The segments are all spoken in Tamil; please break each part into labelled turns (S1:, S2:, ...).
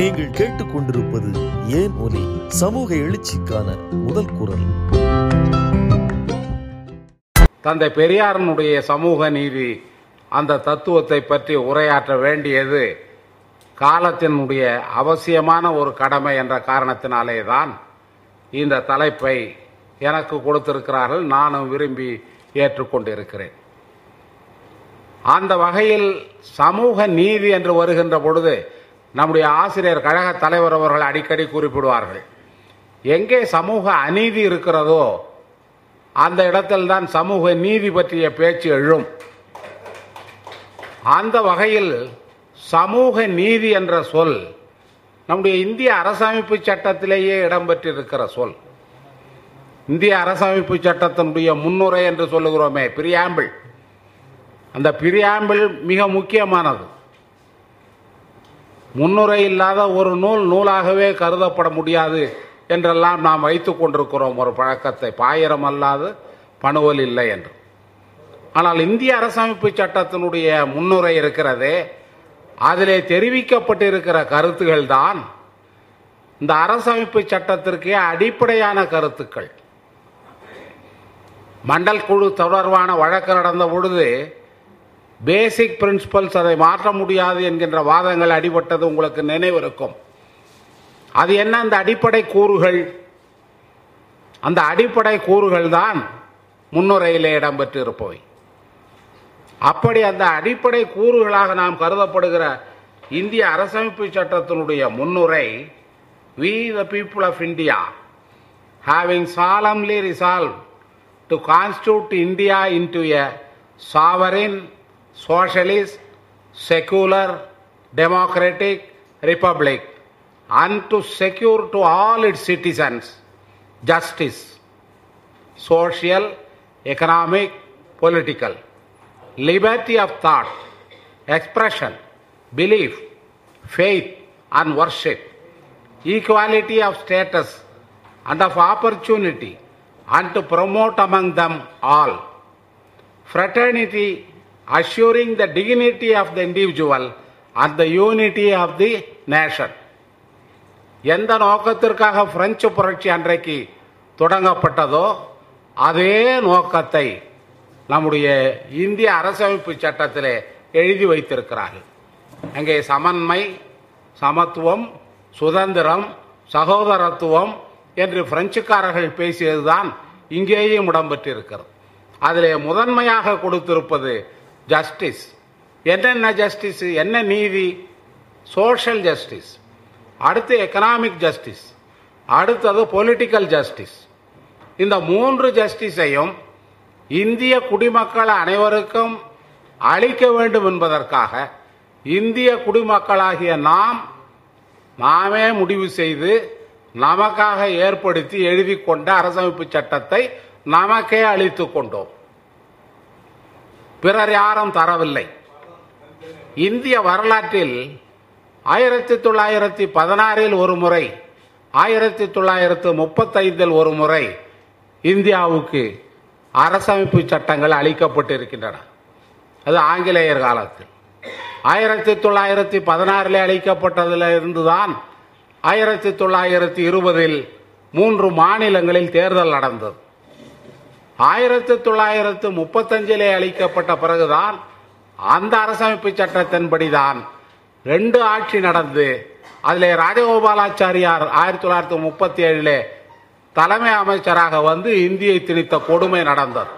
S1: நீங்கள் கேட்டுக்கொண்டிருப்பது ஏன் ஒலி? சமூக எழுச்சிக்கான முதல் குரல்.
S2: தந்தை பெரியாரனுடைய சமூக நீதி அந்த தத்துவத்தை பற்றி உரையாற்ற வேண்டியது காலத்தினுடைய அவசியமான ஒரு கடமை என்ற காரணத்தினாலே தான் இந்த தலைப்பை எனக்கு கொடுத்திருக்கிறார்கள். நானும் விரும்பி ஏற்றுக்கொண்டிருக்கிறேன். அந்த வகையில் சமூக நீதி என்று வருகின்ற பொழுது நம்முடைய ஆசிரியர் கழக தலைவர் அவர்கள் அடிக்கடி குறிப்பிடுவார்கள். எங்கே சமூக அநீதி இருக்கிறதோ அந்த இடத்தில்தான் சமூக நீதி பற்றிய பேச்சு எழும். அந்த வகையில் சமூக நீதி என்ற சொல் நம்முடைய இந்திய அரசமைப்பு சட்டத்திலேயே இடம்பெற்றிருக்கிற சொல். இந்திய அரசமைப்பு சட்டத்தினுடைய முன்னுரை என்று சொல்லுகிறோமே பிரியாம்பிள். அந்த பிரியாம்பிள் மிக முக்கியமானது. முன்னுரை இல்லாத ஒரு நூல் நூலாகவே கருதப்பட முடியாது என்றெல்லாம் நாம் வைத்து கொண்டிருக்கிறோம். ஒரு பழக்கத்தை பாயிரம் அல்லாது பணுவல் இல்லை என்று. ஆனால் இந்திய அரசமைப்பு சட்டத்தினுடைய முன்னுரை இருக்கிறதே அதிலே தெரிவிக்கப்பட்டிருக்கிற கருத்துகள் தான் இந்த அரசமைப்பு சட்டத்திற்கே அடிப்படையான கருத்துக்கள். மண்டல் குழு தொடர்பான வழக்கு நடந்த பொழுது பேசிக் பிரின்சிபல்ஸ் அதை மாற்ற முடியாது என்கின்ற வாதங்கள் அடிபட்டது உங்களுக்கு நினைவிருக்கும். அது என்ன? அந்த அடிப்படை கூறுகள். அந்த அடிப்படை கூறுகள் தான் முன்னுரையிலே இடம்பெற்றிருப்பவை. அப்படி அந்த அடிப்படை கூறுகளாக நாம் கருதப்படுகிற இந்திய அரசமைப்பு சட்டத்தினுடைய முன்னுரை we the people of India having solemnly resolve to constitute India into a sovereign socialist, secular, democratic republic. And to secure to all its citizens justice, social, economic, political, liberty of thought, expression, belief, faith, and worship, equality of status and of opportunity, and to promote among them all. Fraternity, assuring the dignity of the individual and the unity of the nation. எந்த நோக்கத்திற்காக பிரெஞ்சு புரட்சி அன்றைக்கு தொடங்கப்பட்டதோ அதே நோக்கத்தை நம்முடைய இந்திய அரசமைப்பு சட்டத்திலே எழுதி வைத்திருக்கிறார்கள் அங்கே சமன்மை சமத்துவம் சுதந்திரம் சகோதரத்துவம் என்று பிரெஞ்சுக்காரர்கள் பேசியதுதான் இங்கேயும் இடம்பெற்றிருக்கிறது அதிலே முதன்மையாக கொடுத்திருப்பது ஜஸ்டிஸ் என்னென்ன ஜஸ்டிஸ் என்ன நீதி? சோஷியல் ஜஸ்டிஸ் அடுத்து எக்கனாமிக் ஜஸ்டிஸ் அடுத்தது பொலிட்டிக்கல் ஜஸ்டிஸ் இந்த மூன்று ஜஸ்டிஸையும் இந்திய குடிமக்கள் அனைவருக்கும் அளிக்க வேண்டும் என்பதற்காக இந்திய குடிமக்களாகிய நாம் நாமே முடிவு செய்து நமக்காக ஏற்படுத்தி எழுதி கொண்ட அரசமைப்பு சட்டத்தை நமக்கே அளித்து கொண்டோம். பிறர் யாரும் தரவில்லை. இந்திய வரலாற்றில் ஆயிரத்தி தொள்ளாயிரத்தி பதினாறில் ஒரு முறை ஆயிரத்தி தொள்ளாயிரத்து முப்பத்தைந்தில் ஒரு முறை இந்தியாவுக்கு அரசமைப்பு சட்டங்கள் அளிக்கப்பட்டிருக்கின்றன. அது ஆங்கிலேயர் காலத்தில். ஆயிரத்தி தொள்ளாயிரத்தி பதினாறில் அளிக்கப்பட்டதில் இருந்துதான் ஆயிரத்தி தொள்ளாயிரத்தி இருபதில் மூன்று மாநிலங்களில் தேர்தல் நடந்தது. ஆயிரத்தி தொள்ளாயிரத்து முப்பத்தஞ்சிலே அளிக்கப்பட்ட பிறகுதான் அந்த அரசமைப்பு சட்டத்தின்படிதான் ரெண்டு ஆட்சி நடந்து அதில் ராஜகோபாலாச்சாரியார் ஆயிரத்தி தொள்ளாயிரத்தி முப்பத்தி ஏழிலே தலைமை அமைச்சராக வந்து இந்தியை திணித்த கொடுமை நடந்தது.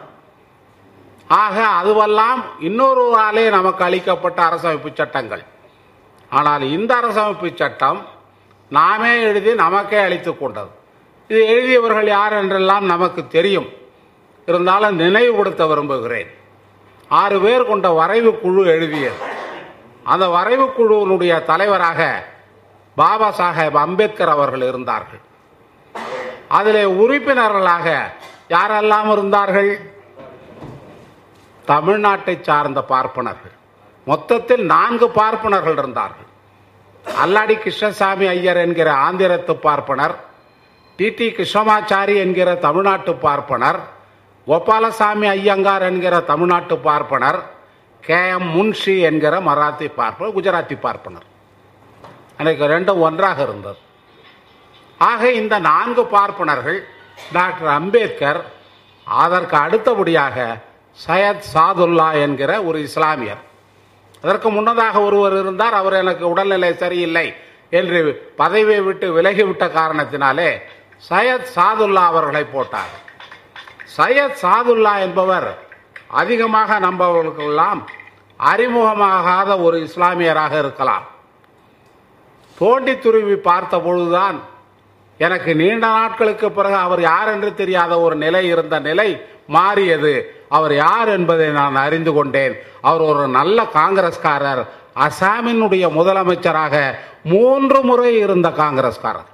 S2: ஆக அதுவெல்லாம் இன்னொரு ஆளே நமக்கு அளிக்கப்பட்ட அரசமைப்பு சட்டங்கள். ஆனால் இந்த அரசமைப்பு சட்டம் நாமே எழுதி நமக்கே அளித்து கொண்டது. இது எழுதியவர்கள் யார் என்றெல்லாம் நமக்கு தெரியும். இருந்தாலும் நினைவுபடுத்த விரும்புகிறேன். ஆறு பேர் கொண்ட வரைவு குழு எழுதியது. அந்த வரைவு குழுவினுடைய தலைவராக பாபா சாஹேப் அம்பேத்கர் அவர்கள் இருந்தார்கள். அதில் உறுப்பினர்களாக யாரெல்லாம் இருந்தார்கள்? தமிழ்நாட்டை சார்ந்த பார்ப்பனர்கள். மொத்தத்தில் நான்கு பார்ப்பனர்கள் இருந்தார்கள். அல்லாடி கிருஷ்ணசாமி ஐயர் என்கிற ஆந்திரத்து பார்ப்பனர் டி டி கிருஷ்ணமாச்சாரி என்கிற தமிழ்நாட்டு பார்ப்பனர் கோபாலசாமி ஐயங்கார் என்கிற தமிழ்நாட்டு பார்ப்பனர் கே. எம். முன்ஷி என்கிற மராத்தி பார்ப்பனர் குஜராத்தி பார்ப்பனர். அன்றைக்கு ரெண்டும் ஒன்றாக இருந்தது. ஆக இந்த நான்கு பார்ப்பனர்கள் டாக்டர் அம்பேத்கர் அதற்கு அடுத்தபடியாக சையத் சாதுல்லா என்கிற ஒரு இஸ்லாமியர். அதற்கு முன்னதாக ஒருவர் இருந்தார் அவர் எனக்கு உடல்நிலை சரியில்லை என்று பதவியை விட்டு விலகிவிட்ட காரணத்தினாலே சையத் சாதுல்லா அவர்களை போட்டார் சையத் சாதுல்லா என்பவர் அதிகமாக நம்பவர்களுக்கெல்லாம் அறிமுகமாகாத ஒரு இஸ்லாமியராக இருக்கலாம். தோண்டி துருவி பார்த்த பொழுதுதான் எனக்கு நீண்ட நாட்களுக்கு பிறகு அவர் யார் என்று தெரியாத ஒரு நிலை இருந்த நிலை மாறியது. அவர் யார் என்பதை நான் அறிந்து கொண்டேன். அவர் ஒரு நல்ல காங்கிரஸ்காரர் அசாமினுடைய முதலமைச்சராக மூன்று முறை இருந்த காங்கிரஸ்காரர்.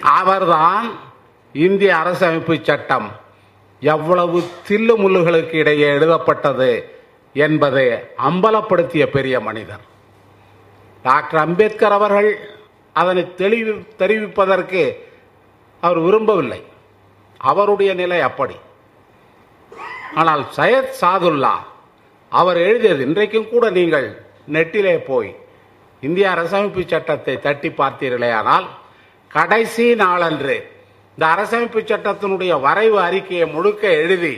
S2: அவர்தான் இந்திய அரசமைப்பு சட்டம் எவ்வளவு தில்லு முள்ளுகளுக்கு இடையே எழுதப்பட்டது என்பதை அம்பலப்படுத்திய பெரிய மனிதர். டாக்டர் அம்பேத்கர் அவர்கள் அதனை தெளிவு தெரிவிப்பதற்கு அவர் விரும்பவில்லை. அவருடைய நிலை அப்படி. ஆனால் சையத் சாதுல்லா அவர் எழுதியது இன்றைக்கும் கூட நீங்கள் நெட்டிலே போய் இந்திய அரசமைப்பு சட்டத்தை தட்டி பார்த்தீர்களே ஆனால் கடைசி நாளன்று இந்த அரசமைப்பு சட்டத்தினுடைய வரைவு அறிக்கையை முழுக்க எழுதி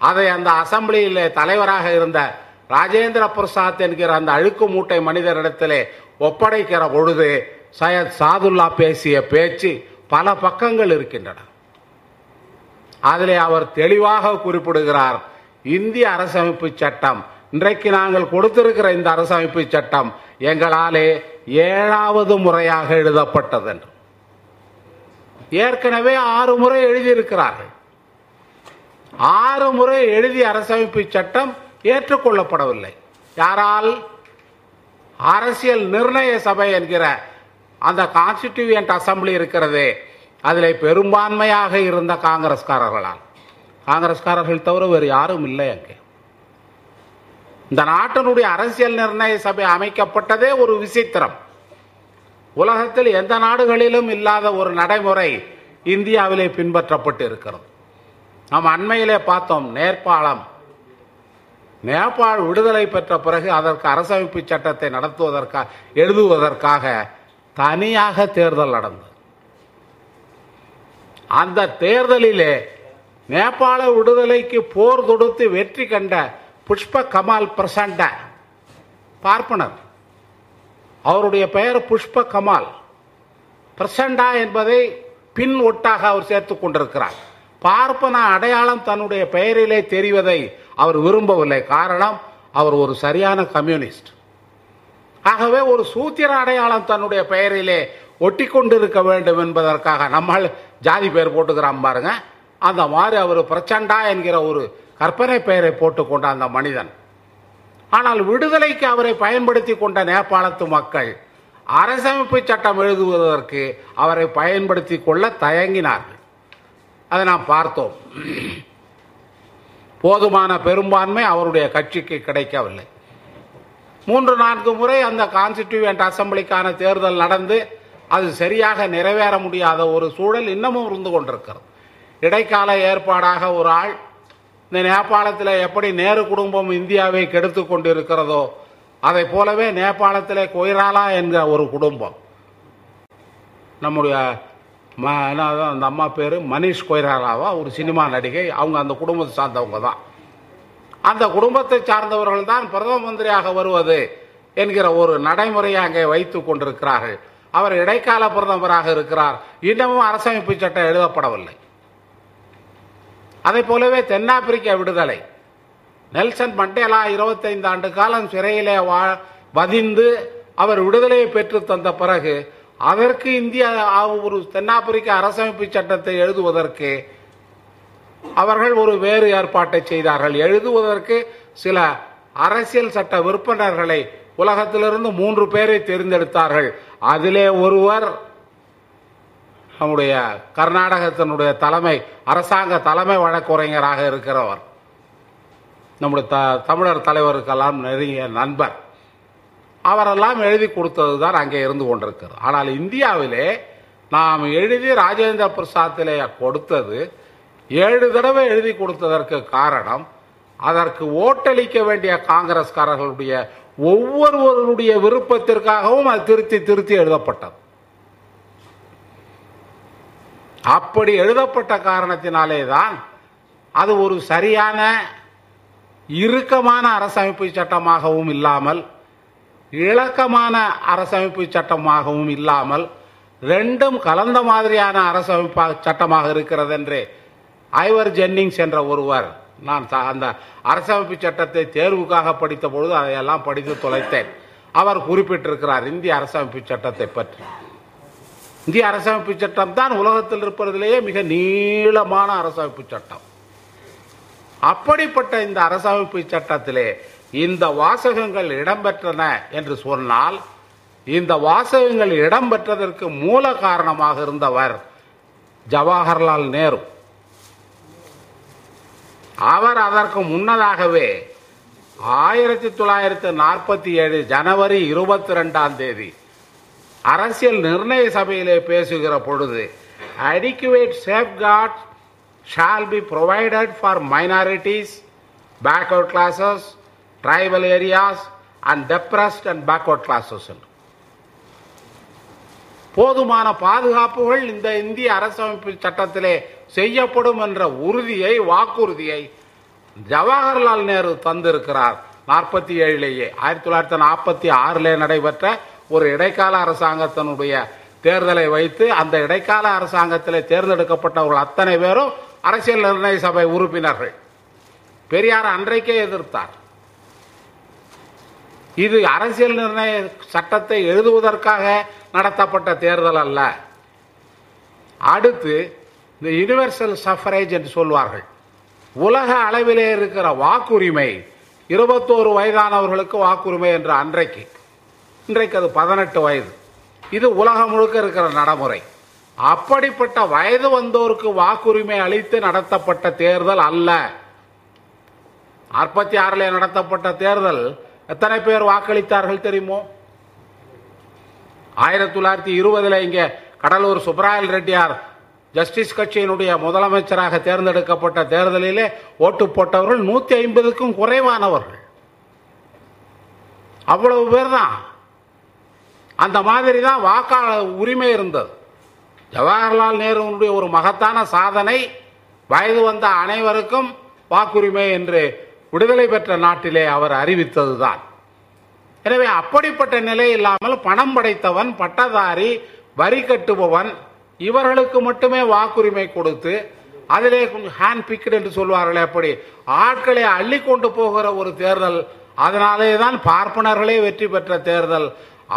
S2: அதை அந்த அசம்பிளியில் தலைவராக இருந்த ராஜேந்திர பிரசாத் என்கிற அந்த அழுக்கு மூட்டை மனிதரிடத்திலே ஒப்படைக்கிற பொழுது சையத் சாதுல்லா பேசிய பேச்சு பல பக்கங்கள் இருக்கின்றன. அதிலே அவர் தெளிவாக குறிப்பிடுகிறார் இந்திய அரசமைப்பு சட்டம் இன்றைக்கு நாங்கள் கொடுத்திருக்கிற இந்த அரசமைப்பு சட்டம் எங்களாலே ஏழாவது முறையாக எழுதப்பட்டது என்று ஏற்கனவே ஆறு முறை எழுதியிருக்கிறார்கள். ஆறு முறை எழுதிய அரசமைப்பு சட்டம் ஏற்றுக்கொள்ளப்படவில்லை. யாரால்? அரசியல் நிர்ணய சபை என்கிற அந்த கான்ஸ்டிடியூயன்ட் அசம்பிளி இருக்கிறதே அதில் பெரும்பான்மையாக இருந்த காங்கிரஸ்காரர்களால். காங்கிரஸ்காரர்கள் தவிர வேறு யாரும் இல்லை அங்கே. இந்த நாட்டினுடைய அரசியல் நிர்ணய சபை அமைக்கப்பட்டதே ஒரு விசித்திரம். உலகத்தில் எந்த நாடுகளிலும் இல்லாத ஒரு நடைமுறை இந்தியாவிலே பின்பற்றப்பட்டு இருக்கிறது நாம் அண்மையிலே பார்த்தோம் நேபாளம். நேபாள் விடுதலை பெற்ற பிறகு அதற்கு அரசமைப்பு சட்டத்தை நடத்துவதற்காக எழுதுவதற்காக தனியாக தேர்தல் நடந்தது. அந்த தேர்தலிலே நேபாள விடுதலைக்கு போர் தொடுத்து வெற்றி கண்ட புஷ்ப கமால் பிரசண்ட பார்ப்பனர். அவருடைய பெயர் புஷ்ப கமால். பிரசண்டா என்பதை பின் ஒட்டாக அவர் சேர்த்து கொண்டிருக்கிறார். பார்ப்பன அடையாளம் தன்னுடைய பெயரிலே தெரிவதை அவர் விரும்பவில்லை. காரணம் அவர் ஒரு சரியான கம்யூனிஸ்ட். ஆகவே ஒரு சூத்திர அடையாளம் தன்னுடைய பெயரிலே ஒட்டி கொண்டிருக்க வேண்டும் என்பதற்காக நம்மால் ஜாதி பெயர் போட்டுக்கிறான் பாருங்க. அந்த மாதிரி அவர் பிரச்சண்டா என்கிற ஒரு கற்பனை பெயரை போட்டுக்கொண்ட அந்த மனிதன். ஆனால் விடுதலைக்கு அவரை பயன்படுத்தி கொண்ட நேபாளத்து மக்கள் அரசமைப்பு சட்டம் எழுதுவதற்கு அவரை பயன்படுத்தி கொள்ள தயங்கினார்கள். அதை நாம் பார்த்தோம். போதுமான பெரும்பான்மை அவருடைய கட்சிக்கு கிடைக்கவில்லை. மூன்று நான்கு முறை அந்த கான்ஸ்டிடியூவன்ட் அசம்பிளிக்கான தேர்தல் நடந்து அது சரியாக நிறைவேற முடியாத ஒரு சூழல் இன்னமும் இருந்து கொண்டிருக்கிறது. இடைக்கால ஏற்பாடாக ஒரு ஆள் இந்த நேபாளத்தில் எப்படி நேரு குடும்பம் இந்தியாவை கெடுத்து கொண்டிருக்கிறதோ அதை போலவே நேபாளத்தில் கொய்ராலா என்கிற ஒரு குடும்பம். நம்முடைய ம என்னதான் அந்த அம்மா பேர் மனிஷ் கொய்ராலாவா? ஒரு சினிமா நடிகை. அவங்க அந்த குடும்பத்தை சார்ந்தவங்க தான். அந்த குடும்பத்தை சார்ந்தவர்கள் தான் பிரதம மந்திரியாக வருவது என்கிற ஒரு நடைமுறையை அங்கே வைத்து கொண்டிருக்கிறார்கள். அவர் இடைக்கால பிரதமராக இருக்கிறார். இன்னமும் அரசமைப்பு சட்டம் எழுதப்படவில்லை. அதை போலவே தென்னாப்பிரிக்க விடுதலை. நெல்சன் மண்டேலா இருபத்தைந்து ஆண்டு காலம் சிறையிலே வா வதிந்து அவர் விடுதலையை பெற்று தந்த பிறகு அதற்கு இந்தியா ஒரு தென்னாப்பிரிக்க அரசமைப்பு சட்டத்தை எழுதுவதற்கு அவர்கள் ஒரு வேறு ஏற்பாட்டை செய்தார்கள். எழுதுவதற்கு சில அரசியல் சட்ட விற்பனர்களை உலகத்திலிருந்து மூன்று பேரை தேர்ந்தெடுத்தார்கள். அதிலே ஒருவர் நம்முடைய கர்நாடகத்தினுடைய தலைமை அரசாங்க தலைமை வழக்குரைஞராக இருக்கிறவர். நம்முடைய த தமிழர் தலைவருக்கெல்லாம் நெருங்கிய நண்பர். அவரெல்லாம் எழுதி கொடுத்தது தான் அங்கே இருந்து கொண்டிருக்கிறது. ஆனால் இந்தியாவிலே நாம் எழுதி ராஜேந்திர பிரசாத்திலே கொடுத்தது ஏழு தடவை எழுதி கொடுத்ததற்கு காரணம் அதற்கு ஓட்டளிக்க வேண்டிய காங்கிரஸ்காரர்களுடைய ஒவ்வொருவருடைய விருப்பத்திற்காகவும் அது திருத்தி திருத்தி எழுதப்பட்டது. அப்படி எழுதப்பட்ட காரணத்தினாலே தான் அது ஒரு சரியான இறுக்கமான அரசமைப்பு சட்டமாகவும் இல்லாமல் இலக்கமான அரசமைப்பு சட்டமாகவும் இல்லாமல் ரெண்டும் கலந்த மாதிரியான அரசமைப்பாக சட்டமாக இருக்கிறது என்று ஐவர் ஜென்னிங்ஸ் என்ற ஒருவர் நான் அந்த அரசமைப்பு சட்டத்தை தேர்வுக்காக படித்த பொழுது அதையெல்லாம் படித்து தொலைத்தேன். அவர் குறிப்பிட்டிருக்கிறார் இந்திய அரசமைப்பு சட்டத்தை பற்றி. இந்திய அரசமைப்பு சட்டம் தான் உலகத்தில் இருப்பதிலேயே மிக நீளமான அரசமைப்பு சட்டம். அப்படிப்பட்ட இந்த அரசமைப்பு சட்டத்திலே இந்த வாசகங்கள் இடம்பெற்றன என்று சொன்னால் இந்த வாசகங்கள் இடம்பெற்றதற்கு மூல காரணமாக இருந்தவர் ஜவஹர்லால் நேரு. அவர் அதற்கு முன்னதாகவே ஆயிரத்தி தொள்ளாயிரத்தி நாற்பத்தி ஏழு ஜனவரி இருபத்தி ரெண்டாம் தேதி அரசியல் நிர்ணய சபையிலே பேசுகிற பொழுது adequate safeguards be provided for minorities backward classes tribal areas and depressed and backward என்று. போதுமான பாதுகாப்புகள் இந்த இந்திய அரசமைப்பு சட்டத்திலே செய்யப்படும் என்ற உறுதியை வாக்குறுதியை ஜவஹர்லால் நேரு தந்திருக்கிறார் நாற்பத்தி ஏழிலேயே ஆயிரத்தி தொள்ளாயிரத்தி நாற்பத்தி ஆறிலே நடைபெற்ற ஒரு இடைக்கால அரசாங்கத்தினுடைய தேர்தலை வைத்து அந்த இடைக்கால அரசாங்கத்தில் தேர்ந்தெடுக்கப்பட்டவர்கள் அத்தனை பேரும் அரசியல் நிர்ணய சபை உறுப்பினர்கள். பெரியார் அன்றைக்கே எதிர்த்தார். இது அரசியல் நிர்ணய சட்டத்தை எழுதுவதற்காக நடத்தப்பட்ட தேர்தல் அல்ல. அடுத்து இந்த யுனிவர்சல் சஃபரேஜ் என்று சொல்வார்கள். உலக அளவிலே இருக்கிற வாக்குரிமை இருபத்தோரு வயதானவர்களுக்கு வாக்குரிமை என்ற அன்றைக்கு. இன்றைக்கு அது பதினெட்டு வயது. இது உலகம் முழுக்க இருக்கிற நடைமுறை. அப்படிப்பட்ட வயது வந்தோருக்கு வாக்குரிமை அளித்து நடத்தப்பட்ட தேர்தல் அல்ல. நாற்பத்தி ஆறில் நடத்தப்பட்ட தேர்தல் எத்தனை பேர் வாக்களித்தார்கள் தெரியுமோ? ஆயிரத்தி தொள்ளாயிரத்தி இருபதில் இங்கே கடலூர் சுப்ராயல் ரெட்டியார் ஜஸ்டிஸ் கட்சியினுடைய முதலமைச்சராக தேர்ந்தெடுக்கப்பட்ட தேர்தலிலே ஓட்டு போட்டவர்கள் நூத்தி ஐம்பதுக்கும் குறைவானவர்கள். அவ்வளவு பேர் தான் அந்த மாதிரி தான் வாக்காளர் உரிமை இருந்தது. ஜவஹர்லால் நேருவனுடைய ஒரு மகத்தான சாதனை வயது வந்த அனைவருக்கும் வாக்குரிமை என்று விடுதலை பெற்ற நாட்டிலே அவர் அறிவித்ததுதான். எனவே அப்படிப்பட்ட நிலை இல்லாமல் பணம் படைத்தவன் பட்டதாரி வரி கட்டுபவன் இவர்களுக்கு மட்டுமே வாக்குரிமை கொடுத்து அதிலே கொஞ்சம் ஹேண்ட் பிக்டு என்று சொல்வார்களே அப்படி ஆட்களை அள்ளி கொண்டு போகிற ஒரு தேர்தல் அதனாலே தான் பார்ப்பனர்களே வெற்றி பெற்ற தேர்தல்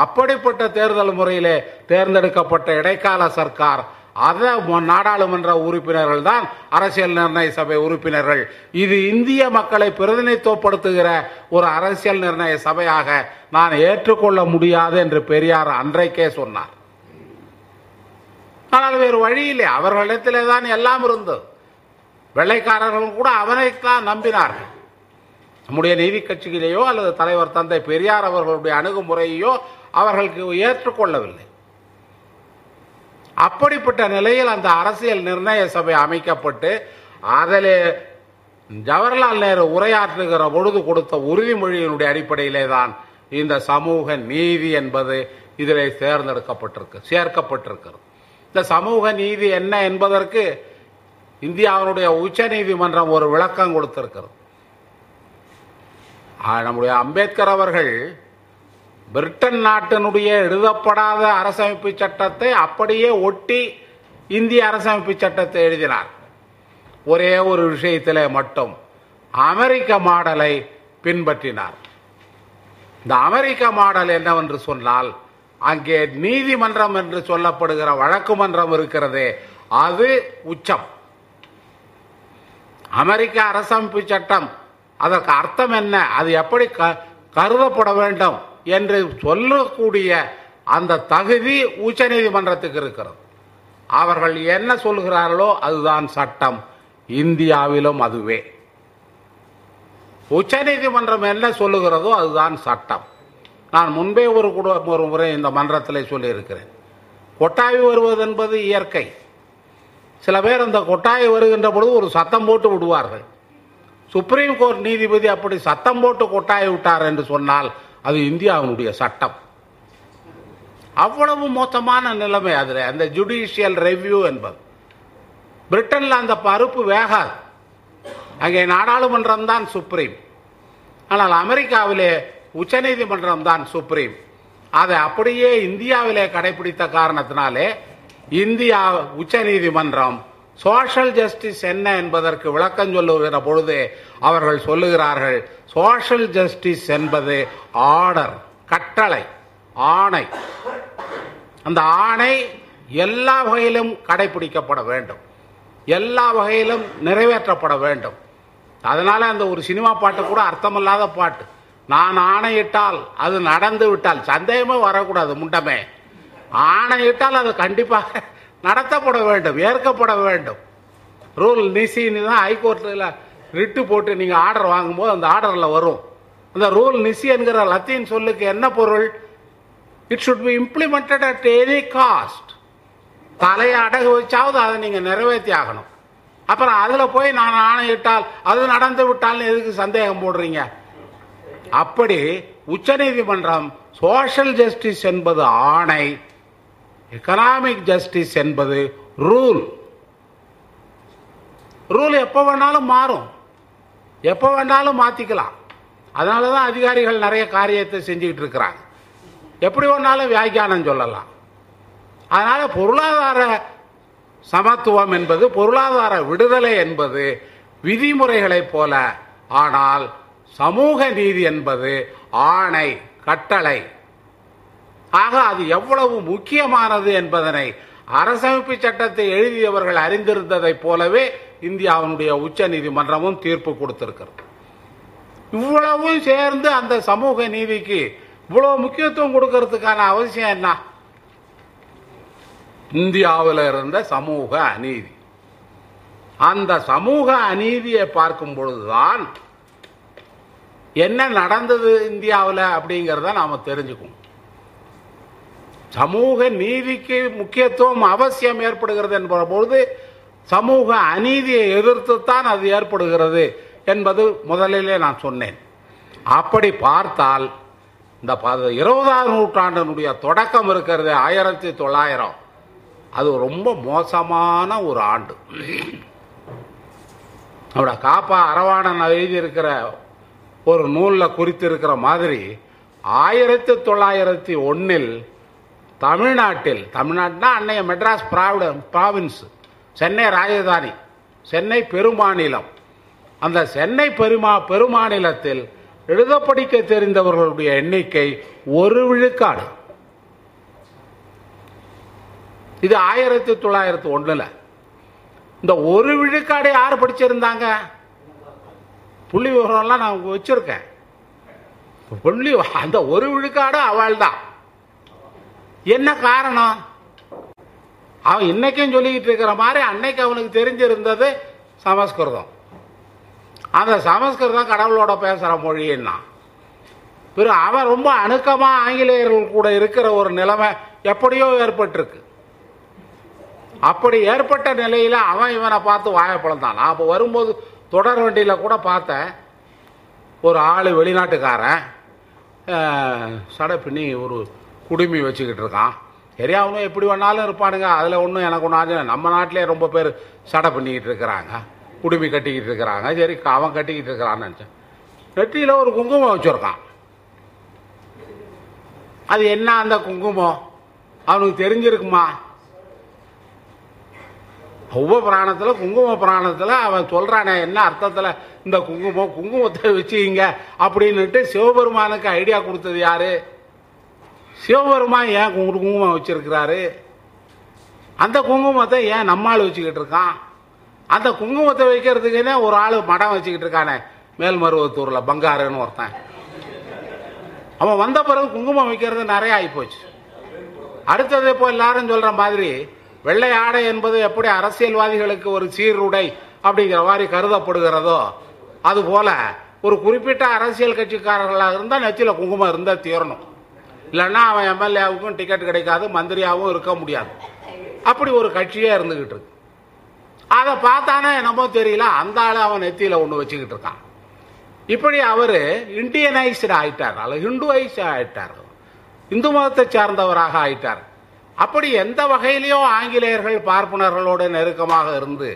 S2: அப்படிப்பட்ட தேர்தல் முறையிலே தேர்ந்தெடுக்கப்பட்ட இடைக்கால சர்க்கார் அத நாடாளுமன்ற உறுப்பினர்கள் தான் அரசியல் நிர்ணய சபை உறுப்பினர்கள். இது இந்திய மக்களை பிரதிநிதித்துவப்படுத்துகிற ஒரு அரசியல் நிர்ணய சபையாக நான் ஏற்றுக்கொள்ள முடியாது என்று பெரியார் அன்றைக்கே சொன்னார். ஆனால் வேறு வழி இல்லை. அவர்களிடத்திலே தான் எல்லாம் இருந்தது. வெள்ளைக்காரர்கள் கூட அவனைத்தான் நம்பினார்கள். நம்முடைய நீதி கட்சியிலேயோ அல்லது தலைவர் தந்தை பெரியார் அவர்களுடைய அணுகுமுறையோ அவர்களுக்கு ஏற்றுக்கொள்ளவில்லை. அப்படிப்பட்ட நிலையில் அந்த அரசியல் நிர்ணய சபை அமைக்கப்பட்டு அதிலே ஜவஹர்லால் நேரு உரையாற்றுகிற பொழுது கொடுத்த உறுதிமொழியினுடைய அடிப்படையிலே தான் இந்த சமூக நீதி என்பது இதில் தேர்ந்தெடுக்கப்பட்டிருக்கு சேர்க்கப்பட்டிருக்கிறது. இந்த சமூக நீதி என்ன என்பதற்கு இந்தியாவினுடைய உச்ச நீதிமன்றம் ஒரு விளக்கம் கொடுத்திருக்கிறது. நம்முடைய அம்பேத்கர் அவர்கள் பிரிட்டன் நாட்டினுடைய எழுதப்படாத அரசமைப்பு சட்டத்தை அப்படியே ஒட்டி இந்திய அரசமைப்பு சட்டத்தை எழுதினார். ஒரே ஒரு விஷயத்தில் மட்டும் அமெரிக்க மாடலை பின்பற்றினார். இந்த அமெரிக்க மாடல் என்னவென்று சொன்னால் அங்கே நீதிமன்றம் என்று சொல்லப்படுகிற வழக்கு மன்றம் இருக்கிறதே அது உச்சம். அமெரிக்க அரசமைப்பு சட்டம் அதற்கு அர்த்தம் என்ன அது எப்படி க- கருதப்பட வேண்டும்? என்று சொல்லக்கூடிய அந்த தகுதி உச்சநீதிமன்றத்துக்கு இருக்கிறது. அவர்கள் என்ன சொல்கிறார்களோ அதுதான் சட்டம். இந்தியாவிலும் அதுவே. உச்சநீதிமன்றம் என்ன சொல்லுகிறதோ அதுதான் சட்டம். நான் முன்பே ஒரு கூட ஒரு முறை இந்த மன்றத்தில் சொல்லியிருக்கிறேன். கொட்டாய் வருவது என்பது இயற்கை. சில பேர் அந்த கொட்டாய் வருகின்ற பொழுது ஒரு சத்தம் போட்டு விடுவார்கள். சுப்ரீம் கோர்ட் நீதிபதி அப்படி சத்தம் போட்டு கொட்டாய் விட்டார் என்று சொன்னால் அது இந்தியாவினுடைய சட்டம். அவ்வளவு மோசமான நிலைமை அதில். அந்த ஜுடிஷியல் ரெவ்யூ என்பது. பிரிட்டனில் அந்த பருப்பு வேகாது. அங்கே நாடாளுமன்றம் தான் சுப்ரீம் ஆனால் அமெரிக்காவிலே உச்சநீதிமன்றம் தான் சுப்ரீம் அதை அப்படியே இந்தியாவிலே கடைபிடித்த காரணத்தினாலே இந்தியா உச்சநீதிமன்றம் சோஷியல் ஜஸ்டிஸ் என்ன என்பதற்கு விளக்கம் சொல்லுகிற பொழுது அவர்கள் சொல்லுகிறார்கள் சோஷியல் ஜஸ்டிஸ் என்பது ஆர்டர் கட்டளை ஆணை. அந்த ஆணை எல்லா வகையிலும் கடைபிடிக்கப்பட வேண்டும். எல்லா வகையிலும் நிறைவேற்றப்பட வேண்டும். அதனால அந்த ஒரு சினிமா பாட்டு கூட அர்த்தமில்லாத பாட்டு. நான் ஆணையிட்டால் அது நடந்து விட்டால் சந்தேகமே வரக்கூடாது முண்டமே. ஆணையிட்டால் அது கண்டிப்பாக நடத்தப்பட வேண்டும் ஏற்கப்பட வேண்டும். ரூல் நிசின்னு தான் ஹைகோர்ட்டில் ரிட்டு போட்டு நீங்கள் ஆர்டர் வாங்கும்போது அந்த ஆர்டரில் வரும். அந்த ரூல் நிசி என்கிற லத்தீன் சொல்லுக்கு என்ன பொருள்? It should be implemented at any cost தலையை அடகு வச்சாவது அதை நீங்கள் நிறைவேற்றி ஆகணும். அப்புறம் அதில் போய் நான் ஆணையிட்டால் அது நடந்து விட்டால்னு எதுக்கு சந்தேகம் போடுறீங்க? அப்படி உச்சநீதிமன்றம் சோஷியல் ஜஸ்டிஸ் என்பது ஆணை எக்கனாமிக் ஜஸ்டிஸ் என்பது ரூல் ரூல் எப்போ வேணாலும் மாறும். எப்போ வேணாலும் மாற்றிக்கலாம் அதனால தான் அதிகாரிகள் நிறைய காரியத்தை செஞ்சுக்கிட்டு இருக்கிறாங்க. எப்படி வேணாலும் வியாக்கியானம் சொல்லலாம். அதனால் பொருளாதார சமத்துவம் என்பது பொருளாதார விடுதலை என்பது விதிமுறைகளைப் போல. ஆனால் சமூக நீதி என்பது ஆணை கட்டளை. ஆக அது எவ்வளவு முக்கியமானது என்பதனை அரசமைப்பு சட்டத்தை எழுதியவர்கள் அறிந்திருந்ததைப் போலவே இந்தியாவினுடைய உச்ச நீதிமன்றமும் தீர்ப்பு கொடுத்திருக்கிறது. இவ்வளவும் சேர்ந்து அந்த சமூக நீதிக்கு இவ்வளவு முக்கியத்துவம் கொடுக்கறதுக்கான அவசியம் என்ன? இந்தியாவில் இருந்த சமூக அநீதி. அந்த சமூக அநீதியை பார்க்கும் பொழுதுதான் என்ன நடந்தது இந்தியாவில் அப்படிங்கிறத நாம தெரிஞ்சுக்கணும். சமூக நீதிக்கு முக்கியத்துவம் அவசியம் ஏற்படுகிறது என்ற பொழுது சமூக அநீதியை எதிர்த்து தான் அது ஏற்படுகிறது என்பது முதலிலே நான் சொன்னேன். அப்படி பார்த்தால் இந்த இருபதாம் நூற்றாண்டினுடைய தொடக்கம் இருக்கிறது ஆயிரத்தி தொள்ளாயிரம். அது ரொம்ப மோசமான ஒரு ஆண்டு. அவட காப்பா அரவாணன் எழுதியிருக்கிற ஒரு நூலில் குறித்திருக்கிற மாதிரி ஆயிரத்தி தொள்ளாயிரத்தி ஒன்றில் தமிழ்நாட்டில் தமிழ்நாட்டினா அன்னைய மெட்ராஸ் ப்ராவிட ப்ராவின்ஸ் சென்னை ராஜதானி சென்னை பெருமாநிலம். அந்த சென்னை பெருமா பெருமாநிலத்தில் எழுத படிக்க தெரிந்தவர்களுடைய எண்ணிக்கை ஒரு விழுக்காடு. இது ஆயிரத்தி தொள்ளாயிரத்தி ஒன்றில் இந்த ஒரு விழுக்காடு யார் படிச்சிருந்தாங்க? புள்ளி விவரம்லாம் நான் வச்சிருக்கேன். புள்ளி அந்த ஒரு விழுக்காடு அவள் தான் என்ன காரணம்? அவன் இன்னைக்கும் சொல்லிக்கிட்டு இருக்கிற மாதிரி அன்னைக்கு அவனுக்கு தெரிஞ்சிருந்தது சமஸ்கிருதம். அந்த சமஸ்கிருதம் கடவுளோட பேசுகிற மொழின்னா. பிறகு அவன் ரொம்ப அணுக்கமாக ஆங்கிலேயர்கள் கூட இருக்கிற ஒரு நிலைமை எப்படியோ ஏற்பட்டிருக்கு. அப்படி ஏற்பட்ட நிலையில் அவன் இவனை பார்த்து வாயை நான் அப்போ வரும்போது தொடர் வண்டியில் கூட பார்த்தேன். ஒரு ஆள் வெளிநாட்டுக்காரன் சடை பின்னி ஒரு குடுமி வச்சுக்கிட்டு இருக்கான். சரி அவனும் எப்படி வேணாலும் இருப்பானுங்க. அதில் ஒன்றும் எனக்கு ஒன்றும் ஆச்சு நம்ம நாட்டிலே ரொம்ப பேர் சடை பண்ணிக்கிட்டு இருக்கிறாங்க. குடுமி கட்டிக்கிட்டு இருக்கிறாங்க. சரி அவன் கட்டிக்கிட்டு இருக்கிறான்னு நினச்சேன். நெற்றியில் ஒரு குங்குமம் வச்சுருக்கான். அது என்ன அந்த குங்குமம்? அவனுக்கு தெரிஞ்சிருக்குமா? ஒவ்வொரு பிராணத்தில் குங்கும பிராணத்தில் அவன் சொல்கிறானே என்ன அர்த்தத்தில் இந்த குங்குமம் குங்குமத்தை வச்சுக்கிங்க அப்படின்னுட்டு சிவபெருமானுக்கு ஐடியா கொடுத்தது யாரு? சிவபெருமான் ஏன் குங்கு- குங்குமம் வச்சிருக்கிறாரு? அந்த குங்குமத்தை ஏன் நம்மால் வச்சுக்கிட்டு இருக்கான்? அந்த குங்குமத்தை வைக்கிறதுக்குன்னே ஒரு ஆள் மடம் வச்சுக்கிட்டு இருக்கானே? மேல்மருவத்தூரில் பங்காருன்னு ஒருத்தன். அவன் வந்த பிறகு குங்குமம் வைக்கிறது நிறைய ஆகிப்போச்சு அடுத்தது இப்போ எல்லாரும் சொல்கிற மாதிரி வெள்ளை ஆடை என்பது எப்படி அரசியல்வாதிகளுக்கு ஒரு சீருடை அப்படிங்கிற மாதிரி கருதப்படுகிறதோ அதுபோல ஒரு குறிப்பிட்ட அரசியல் கட்சிக்காரர்களாக இருந்தால் நெத்தியில் குங்குமம் இருந்தால் தீரணும். இல்லைன்னா அவன் எம்எல்ஏவுக்கும் டிக்கெட் கிடைக்காது மந்திரியாகவும் இருக்க முடியாது. அப்படி ஒரு கட்சியே இருந்துகிட்டு இருக்கு. அதை பார்த்தானே என்னமோ தெரியல அந்த ஆள் அவன் நெத்தியில் ஒன்று வச்சுக்கிட்டு இருக்கான். இப்படி அவர் இண்டியனைஸ்டு ஆயிட்டார். அல்லது ஹிந்துவைஸ் ஆயிட்டார். இந்து மதத்தை சார்ந்தவராக ஆயிட்டார். அப்படி எந்த வகையிலையோ ஆங்கிலேயர்கள் பார்ப்பனர்களோடு நெருக்கமாக இருந்து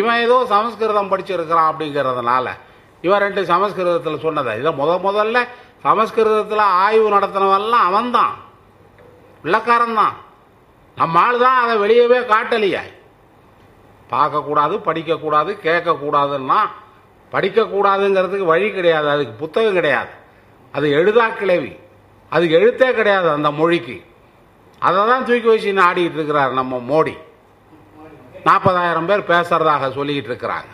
S2: இவன் ஏதோ சமஸ்கிருதம் படிச்சிருக்கிறான் அப்படிங்கிறதுனால இவன் ரெண்டு சமஸ்கிருதத்தில் சொன்னதை. இதை முத முதல்ல சமஸ்கிருதத்தில் ஆய்வு நடத்தினவெல்லாம் அவன்தான். பிள்ளைக்காரன்தான். தான் தான் அதை வெளியவே காட்டலையே. பார்க்கக்கூடாது படிக்கக்கூடாது கேட்கக்கூடாதுன்னா படிக்கக்கூடாதுங்கிறதுக்கு வழி கிடையாது. அதுக்கு புத்தகம் கிடையாது. அது எழுதா கிளவி அது எழுத்தே கிடையாது அந்த மொழிக்கு. அதை தான் தூக்கி வச்சு ஆடிக்கிட்டு இருக்கிறார் நம்ம மோடி. நாற்பதாயிரம் பேர் பேசுறதாக சொல்லிக்கிட்டு இருக்கிறாங்க.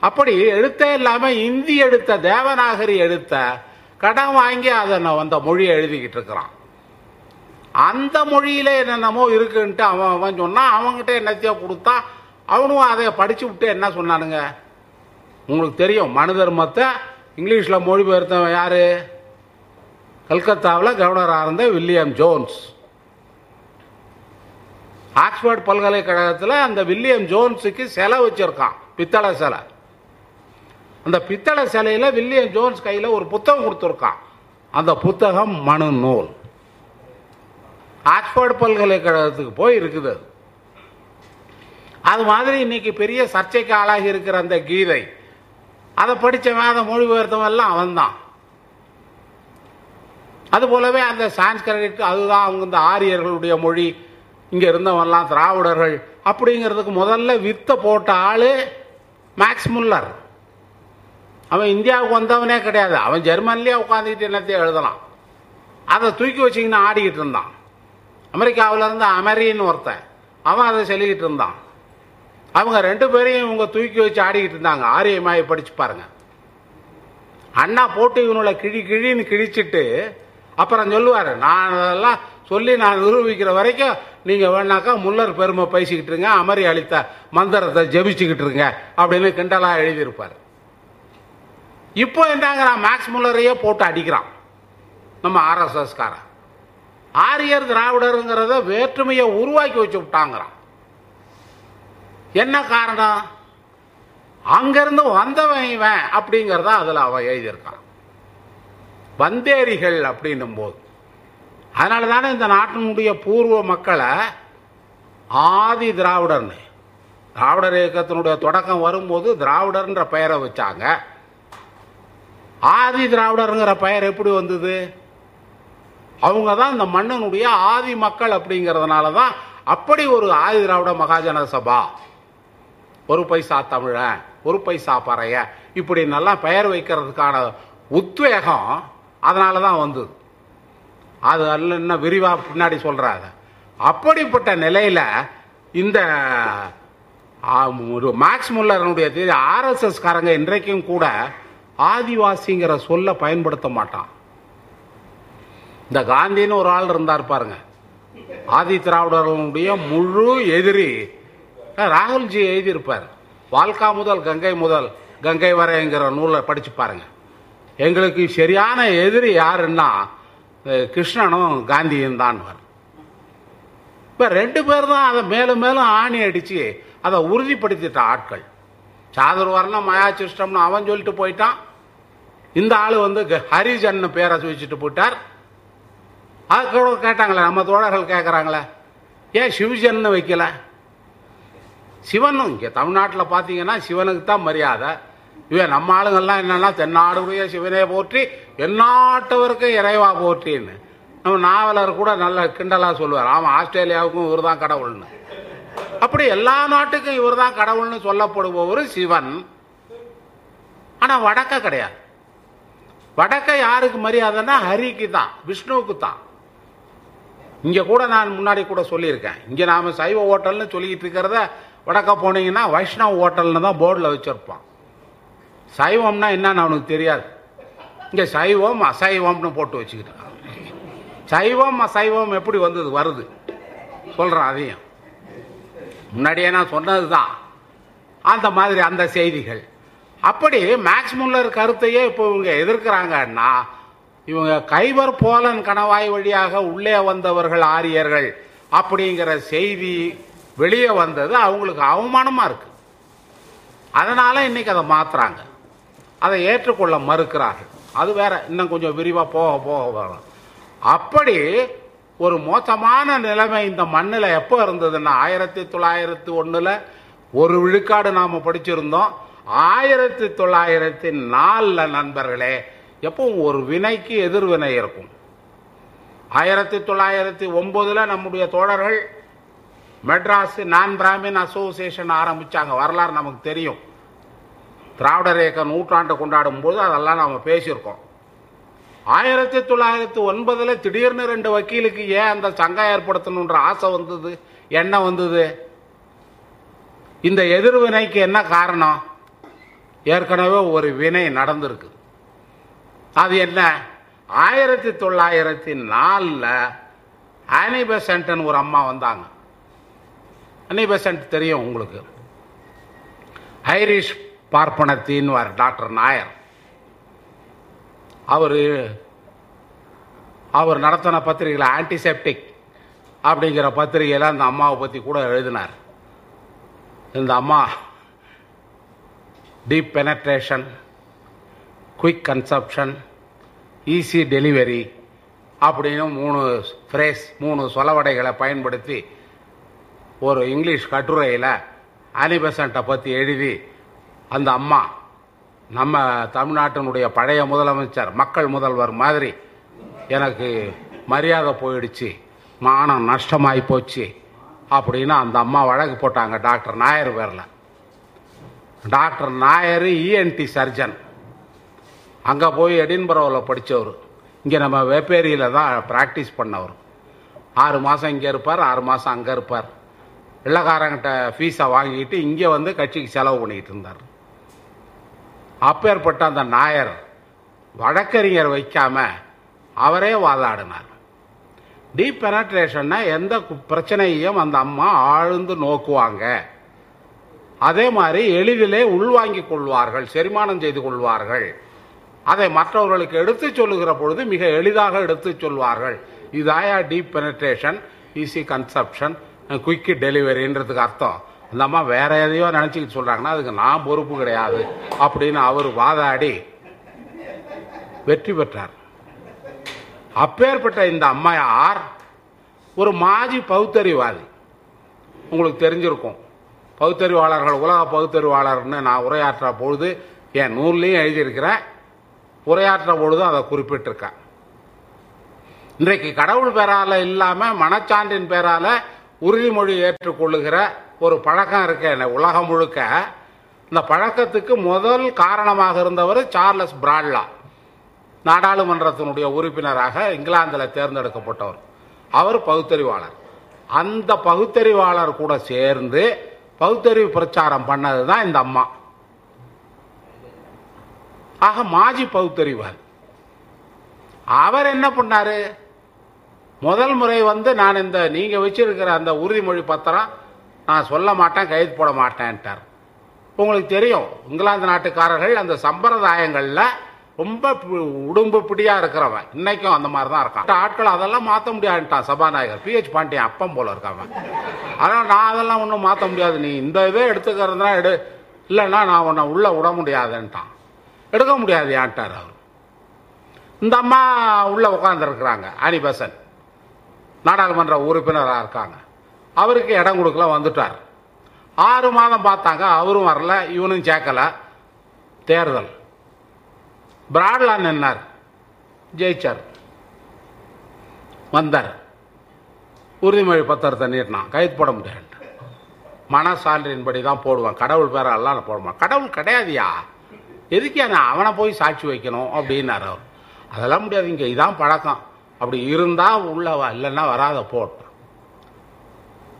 S2: அப்படி எழுத்தே இல்லாமல் இந்தி எடுத்த தேவநாகரி எடுத்த கடன் வாங்கி அதை அந்த மொழியை எழுதிக்கிட்டு இருக்கிறான். அந்த மொழியில என்னென்னமோ இருக்குன்ட்டு அவன் அவன் சொன்னான் அவங்ககிட்ட என்னத்தையோ கொடுத்தா அவனும் அதை படிச்சு விட்டு என்ன சொன்னானுங்க? உங்களுக்கு தெரியும் மனு தர்மத்தை இங்கிலீஷில் மொழிபெயர்த்தவன் யாரு? கல்கத்தாவில் கவர்னராக இருந்த வில்லியம் ஜோன்ஸ். ஆக்ஸ்போர்ட் பல்கலைக்கழகத்தில் அந்த வில்லியம் ஜோன்ஸுக்கு சிலை வச்சிருக்கான் பித்தளை சிலை அந்த பித்தளை சிலையில் வில்லியம் ஜோன்ஸ் கையில் ஒரு புத்தகம் கொடுத்துருக்கான். அந்த புத்தகம் மனு நூல். ஆக்ஸ்போர்ட் பல்கலைக்கழகத்துக்கு போய் இருக்குது அது. அது மாதிரி இன்னைக்கு பெரிய சர்ச்சைக்கு ஆளாகி இருக்கிற அந்த கீதை. அதை படித்தவன் அதை மொழிபெயர்த்தவன் எல்லாம் அவன்தான். அது போலவே அந்த சான்ஸ்கிரிட் அதுதான் அவங்க இந்த ஆரியர்களுடைய மொழி. இங்கே இருந்தவன்லாம் திராவிடர்கள். அப்படிங்கிறதுக்கு முதல்ல வித்த போட்ட ஆள் மேக்ஸ் முல்லர். அவன் இந்தியாவுக்கு வந்தவனே கிடையாது. அவன் ஜெர்மன்லேயே உட்காந்துக்கிட்டு என்னத்தையும் எழுதலாம். அதை தூக்கி வச்சிங்கன்னா ஆடிக்கிட்டு இருந்தான். அமெரிக்காவில் இருந்து அமெரின்னு ஒருத்தன் அவன் அதை சொல்லிக்கிட்டு இருந்தான். அவங்க ரெண்டு பேரையும் இவங்க தூக்கி வச்சு ஆடிக்கிட்டு இருந்தாங்க. ஆரியமாயை படிச்சு பாருங்க. அண்ணா போட்டு இவனோட கிழி கிழின்னு கிழிச்சிட்டு அப்புறம் சொல்லுவார் நான் அதெல்லாம் சொல்லி நான் நிரூபிக்கிற வரைக்கும் நீங்கள் வேணாக்கா முல்லர் பெருமை பேசிக்கிட்டு இருங்க அமரி அளித்த மந்திரத்தை ஜபிச்சுக்கிட்டு இருங்க அப்படின்னு கிண்டலாக எழுதியிருப்பார். இப்போ என்னங்கிறான் மேக்ஸ் முல்லரையே போட்டு அடிக்கிறான். நம்ம ஆர்எஸ்எஸ்காரன் ஆரியர் திராவிடருங்கிறத வேற்றுமையை உருவாக்கி வச்சு விட்டாங்கிறான். என்ன காரணம்? அங்கிருந்து வந்தவன் இவன் அப்படிங்கிறத அதில் அவன் எழுதியிருக்கான். வந்தேரிகள் அப்படின்னும் போது அதனால தானே இந்த நாட்டினுடைய பூர்வ மக்களை ஆதி திராவிடர்னு திராவிடர் இயக்கத்தினுடைய தொடக்கம் வரும்போது திராவிடர்ன்ற பெயரை வச்சாங்க. ஆதி திராவிடருங்கிற பெயர் எப்படி வந்தது? அவங்க தான் இந்த மன்னனுடைய ஆதி மக்கள் அப்படிங்கிறதுனால தான் அப்படி ஒரு ஆதி திராவிட மகாஜன சபா. ஒரு பைசா தமிழன் ஒரு பைசா பறைய இப்படி நல்லா பெயர் வைக்கிறதுக்கான உத்வேகம் அதனால தான் வந்தது. அது அல்ல இன்னும் விரிவாக பின்னாடி சொல்கிறாங்க அப்படிப்பட்ட நிலையில் இந்த ஒரு மேக்ஸ் முல்லரனுடைய தேதி ஆர்எஸ்எஸ் காரங்க இன்றைக்கும் கூட ஆதிவாசிங்கிற சொல்ல பயன்படுத்த மாட்டான். இந்த காந்தின்னு ஒரு ஆள் இருந்தார் பாருங்க. ஆதி திராவிடர்களுடைய முழு எதிரி. ராகுல்ஜி எழுதியிருப்பார். வால்கா முதல் கங்கை முதல் கங்கை வரைங்கிற நூலை படிச்சு பாருங்க. எங்களுக்கு சரியான எதிரி யாருன்னா கிருஷ்ணனும் காந்தியும் தான் இப்ப ரெண்டு பேர் தான் அதை மேலும் மேலும் ஆணி அடிச்சு அதை உறுதிப்படுத்திட்ட ஆட்கள். சாதுர்வர்ணம் மயாச்சிஷ்டம்னு அவன் சொல்லிட்டு போயிட்டான். இந்த ஆள் வந்து க- ஹரிஜன் பேரை வச்சுட்டு போயிட்டார். அதுக்கு கேட்டாங்களே நம்ம தோழர்கள் கேட்குறாங்களே ஏன் சிவஜன்னு வைக்கல? சிவனும் இங்கே தமிழ்நாட்டில் பார்த்தீங்கன்னா சிவனுக்கு தான் மரியாதை. இவன் நம்ம ஆளுங்கள்லாம் என்னென்னா தென்னாடுடைய சிவனே போற்றி எந்நாட்டவருக்கும் இறைவா போற்றின்னு. நம்ம நாவலர் கூட நல்ல கிண்டலாக சொல்லுவார். ஆமாம் ஆஸ்திரேலியாவுக்கும் இவர் தான் கடவுள்னு. அப்படி எல்லா நாட்டுக்கும் இவர் தான் கடவுள்னு சொல்லப்படுபவர் சிவன். ஆனால் வடக்க கிடையாது. வடக்க யாருக்கு மரியாதைன்னா ஹரிக்கு தான் விஷ்ணுவுக்கு தான் இங்கே கூட நான் முன்னாடி கூட சொல்லியிருக்கேன். இங்கே நாம் சைவ ஹோட்டல்னு சொல்லிக்கிட்டு இருக்கிறத வடக்க போனீங்கன்னா வைஷ்ணவ ஹோட்டல்னு தான் போர்டில் வச்சுருப்பான். சைவம்னா என்னன்னு அவனுக்கு தெரியாது. இங்கே சைவம் அசைவம்னு போட்டு வச்சுக்கிட்டான். சைவம் அசைவம் எப்படி வந்தது வருது. சொல்கிறேன் அதையும். முன்னாடியே நான் சொன்னது தான் அந்த மாதிரி அந்த செய்திகள். அப்படி மேக்ஸ் முல்லர் கருத்தையே இப்போ இவங்க எதிர்க்கிறாங்கன்னா இவங்க கைவர் போலன் கணவாய் வழியாக உள்ளே வந்தவர்கள் ஆரியர்கள் அப்படிங்கிற செய்தி வெளியே வந்தது. அவங்களுக்கு அவமானமாக இருக்கு. அதனால் இன்றைக்கி அதை மாற்றுறாங்க அதை ஏற்றுக்கொள்ள மறுக்கிறார்கள். அது வேற இன்னும் கொஞ்சம் விரிவாக போக போக வரும். அப்படி ஒரு மோசமான நிலைமை இந்த மண்ணில் எப்போ இருந்ததுன்னா ஆயிரத்தி தொள்ளாயிரத்தி ஒன்றில் ஒரு விழுக்காடு நாம் படிச்சிருந்தோம். ஆயிரத்தி தொள்ளாயிரத்தி நாலில் நண்பர்களே எப்பவும் ஒரு வினைக்கு எதிர்வினை இருக்கும். ஆயிரத்தி தொள்ளாயிரத்தி ஒம்போதில் நம்முடைய தோழர்கள் மெட்ராஸ் நான் பிராமின் அசோசியேஷன் ஆரம்பித்தாங்க வரலாறு நமக்கு தெரியும். திராவிடர் இயக்க நூற்றாண்டு கொண்டாடும் போது அதெல்லாம் நாம் பேசியிருக்கோம். ஆயிரத்தி தொள்ளாயிரத்தி ஒன்பதில் திடீர்னு ரெண்டு வக்கீலுக்கு ஏன் அந்த சங்கம் ஏற்படுத்தணுன்ற ஆசை வந்தது? என்ன வந்தது? இந்த எதிர்வினைக்கு என்ன காரணம்? ஏற்கனவே ஒரு வினை நடந்திருக்கு. அது என்ன? ஆயிரத்தி தொள்ளாயிரத்தி நாலில் ஆனி ஒரு அம்மா வந்தாங்க. அனி தெரியும் உங்களுக்கு. ஐரிஷ் பார்ப்பனத்தின்வார் டாக்டர் நாயர். அவர் அவர் நடத்தின பத்திரிகையில் ஆன்டிசெப்டிக் அப்படிங்கிற பத்திரிகையில் அந்த அம்மாவை பற்றி கூட எழுதினார். இந்த அம்மா deep penetration quick conception easy delivery அப்படின்னு மூணு ஃப்ரேஸ் மூணு சொலவடைகளை பயன்படுத்தி ஒரு இங்கிலீஷ் கட்டுரையில் அனிபெசண்ட்டை பற்றி எழுதி அந்த அம்மா நம்ம தமிழ்நாட்டினுடைய பழைய முதலமைச்சர் மக்கள் முதல்வர் மாதிரி எனக்கு மரியாதை போயிடுச்சு மானம் நஷ்டமாகி போச்சு அப்படின்னு அந்த அம்மா வழக்கு போட்டாங்க டாக்டர் நாயர் பேரில். டாக்டர் நாயர் இஎன்டி சர்ஜன் அங்கே போய் எடின்பரோவில் படித்தவர் இங்கே நம்ம வேப்பேரியில் தான் ப்ராக்டிஸ் பண்ணவர். ஆறு மாதம் இங்கே இருப்பார் ஆறு மாதம் அங்கே இருப்பார். வெள்ளக்காரங்கிட்ட ஃபீஸை வாங்கிட்டு இங்கே வந்து கட்சிக்கு செலவு பண்ணிக்கிட்டு இருந்தார். அப்பேற்பட்ட அந்த நாயர் வழக்கறிஞர் வைக்காம அவரே வாதாடினார். டீப் பெனட்ரேஷன்னா எந்த பிரச்சனையையும் அந்த அம்மா ஆழ்ந்து நோக்குவாங்க. அதே மாதிரி எளிதிலே உள்வாங்கிக் கொள்வார்கள் செரிமானம் செய்து கொள்வார்கள். அதை மற்றவர்களுக்கு எடுத்து சொல்லுகிற பொழுது மிக எளிதாக எடுத்து சொல்வார்கள். இதாயா deep penetration easy conception quick டெலிவரின்றதுக்கு அர்த்தம். அந்த அம்மா வேற எதையோ நினைச்சுக்கிட்டு சொல்றாங்கன்னா அதுக்கு நான் பொறுப்பு கிடையாது அப்படின்னு அவர் வாதாடி வெற்றி பெற்றார். அப்பேற்பட்ட இந்த அம்மையார் ஒரு மாஜி பகுத்தறிவாதி உங்களுக்கு தெரிஞ்சிருக்கும். பகுத்தறிவாளர்கள் உலக பகுத்தறிவாளர்னு நான் உரையாற்ற பொழுது என் நூல்லையும் எழுதியிருக்கிறேன் உரையாற்ற பொழுதும் அதை குறிப்பிட்டிருக்கேன். இன்றைக்கு கடவுள் பேரால இல்லாமல் மனச்சான்றின் பேரால உறுதிமொழி ஏற்றுக்கொள்ளுகிற ஒரு பழக்கம் இருக்கு என்ன உலகம் முழுக்க. இந்த பழக்கத்துக்கு முதல் காரணமாக இருந்தவர் சார்லஸ் பிராட்லா. நாடாளுமன்றத்தினுடைய உறுப்பினராக இங்கிலாந்தில் தேர்ந்தெடுக்கப்பட்டவர். அவர் பகுத்தறிவாளர். அந்த பகுத்தறிவாளர் கூட சேர்ந்து பகுத்தறிவு பிரச்சாரம் பண்ணது தான் இந்த அம்மா. ஆக மாஜி பகுத்தறிவார் அவர் என்ன பண்ணாரு? முதல் முறை வந்து நான் இந்த நீங்கள் வச்சிருக்கிற அந்த உறுதிமொழி பத்திரம் நான் சொல்ல மாட்டேன் கைது போட மாட்டேன்ட்டார். உங்களுக்கு தெரியும் இங்கிலாந்து நாட்டுக்காரர்கள் அந்த சம்பிரதாயங்களில் ரொம்ப உடும்பு பிடியா இருக்கிறவன். இன்னைக்கும் அந்த மாதிரி தான் இருக்கான் ஆட்கள் அதெல்லாம் மாத்த முடியாதுட்டான் சபாநாயகர். பிஹெச் பாண்டியன் அப்பம் போல இருக்காமன் அதனால நான் அதெல்லாம் ஒன்றும் மாத்த முடியாது. நீ இந்த இதே எடுத்துக்கிறதுனா எடு. இல்லைன்னா நான் உன்னை உள்ள விட முடியாதுன்ட்டான். எடுக்க முடியாது ஏன்ட்டார் அவர். இந்த அம்மா உள்ள உட்காந்துருக்குறாங்க அனிபசன். நாடாளுமன்ற உறுப்பினராக இருக்காங்க. அவருக்கு இடம் கொடுக்கல வந்துட்டார். ஆறு மாதம் பார்த்தாங்க அவரும் வரல இவனும் சேர்க்கல. தேர்தல். பிராட்லா நின்னார். ஜெயிச்சார். வந்தார். உறுதிமொழி பத்திரத்தை நீட்டினான். கைது போட முடியாது மனசான்றின்படி தான் போடுவேன். கடவுள் பேரெல்லாம் நான் போடுவான் கடவுள் கிடையாதியா? எதுக்கு நான் அவனை போய் சாட்சி வைக்கணும் அப்படின்னார் அவர். அதெல்லாம் முடியாது. இங்கே இதான் பழக்கம். அப்படி இருந்தால் உள்ள இல்லைன்னா வராத போட்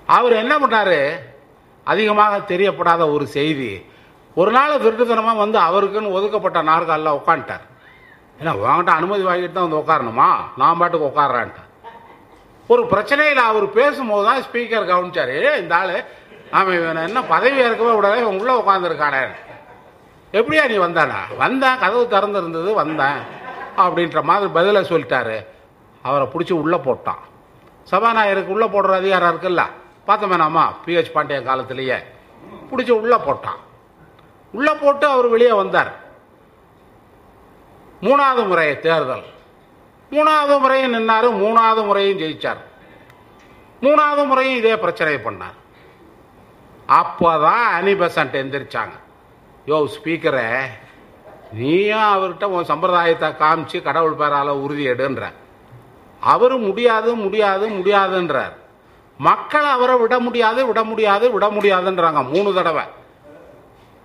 S2: அவர் என்ன பண்ணார்? அதிகமாக தெரியப்படாத ஒரு செய்தி. ஒரு நாள் திருட்டுத்தனமாக வந்து அவருக்குன்னு ஒதுக்கப்பட்ட நாற்காலில் உட்காந்துட்டார் ஏன்னா வாங்கிட்ட அனுமதி வாங்கிட்டு தான் வந்து உட்காரணுமா நான் பாட்டுக்கு உட்காடுறான்ட்டு ஒரு பிரச்சனையில் அவர் பேசும்போது தான் ஸ்பீக்கர் கவனிச்சார். இந்த ஆள் நாம் இவனை என்ன பதவி ஏற்கவே விடவே இவன் உள்ள உட்காந்துருக்கானே எப்படியா நீ வந்தானா? வந்தேன். கதவு திறந்துருந்தது வந்தேன். அப்படின்ற மாதிரி பதிலை சொல்லிட்டாரு. அவரை பிடிச்சி உள்ளே போட்டான். சபாநாயகருக்கு உள்ளே போடுற அதிகாரம் இருக்குல்ல? பார்த்தோமேனாமா பிஹெச் பாண்டியன் காலத்திலேயே. பிடிச்சி உள்ளே போட்டான். உள்ளே போட்டு அவர் வெளியே வந்தார். மூணாவது முறை தேர்தல். மூணாவது முறையும் நின்னாரு மூணாவது முறையும் ஜெயிச்சார். மூணாவது முறையும் இதே பிரச்சனை பண்ணார். அப்போதான் அனி பெசன்ட் எந்திரிச்சாங்க. யோ ஸ்பீக்கரே நீயும் அவர்கிட்ட உன் சம்பிரதாயத்தை காமிச்சு கடவுள் பேரால உறுதி எடுன்ற. அவர் முடியாது முடியாது முடியாதுன்றார். மக்கள் அவரை விட முடியாது விட முடியாது விட முடியாதுன்றாங்க. மூணு தடவை.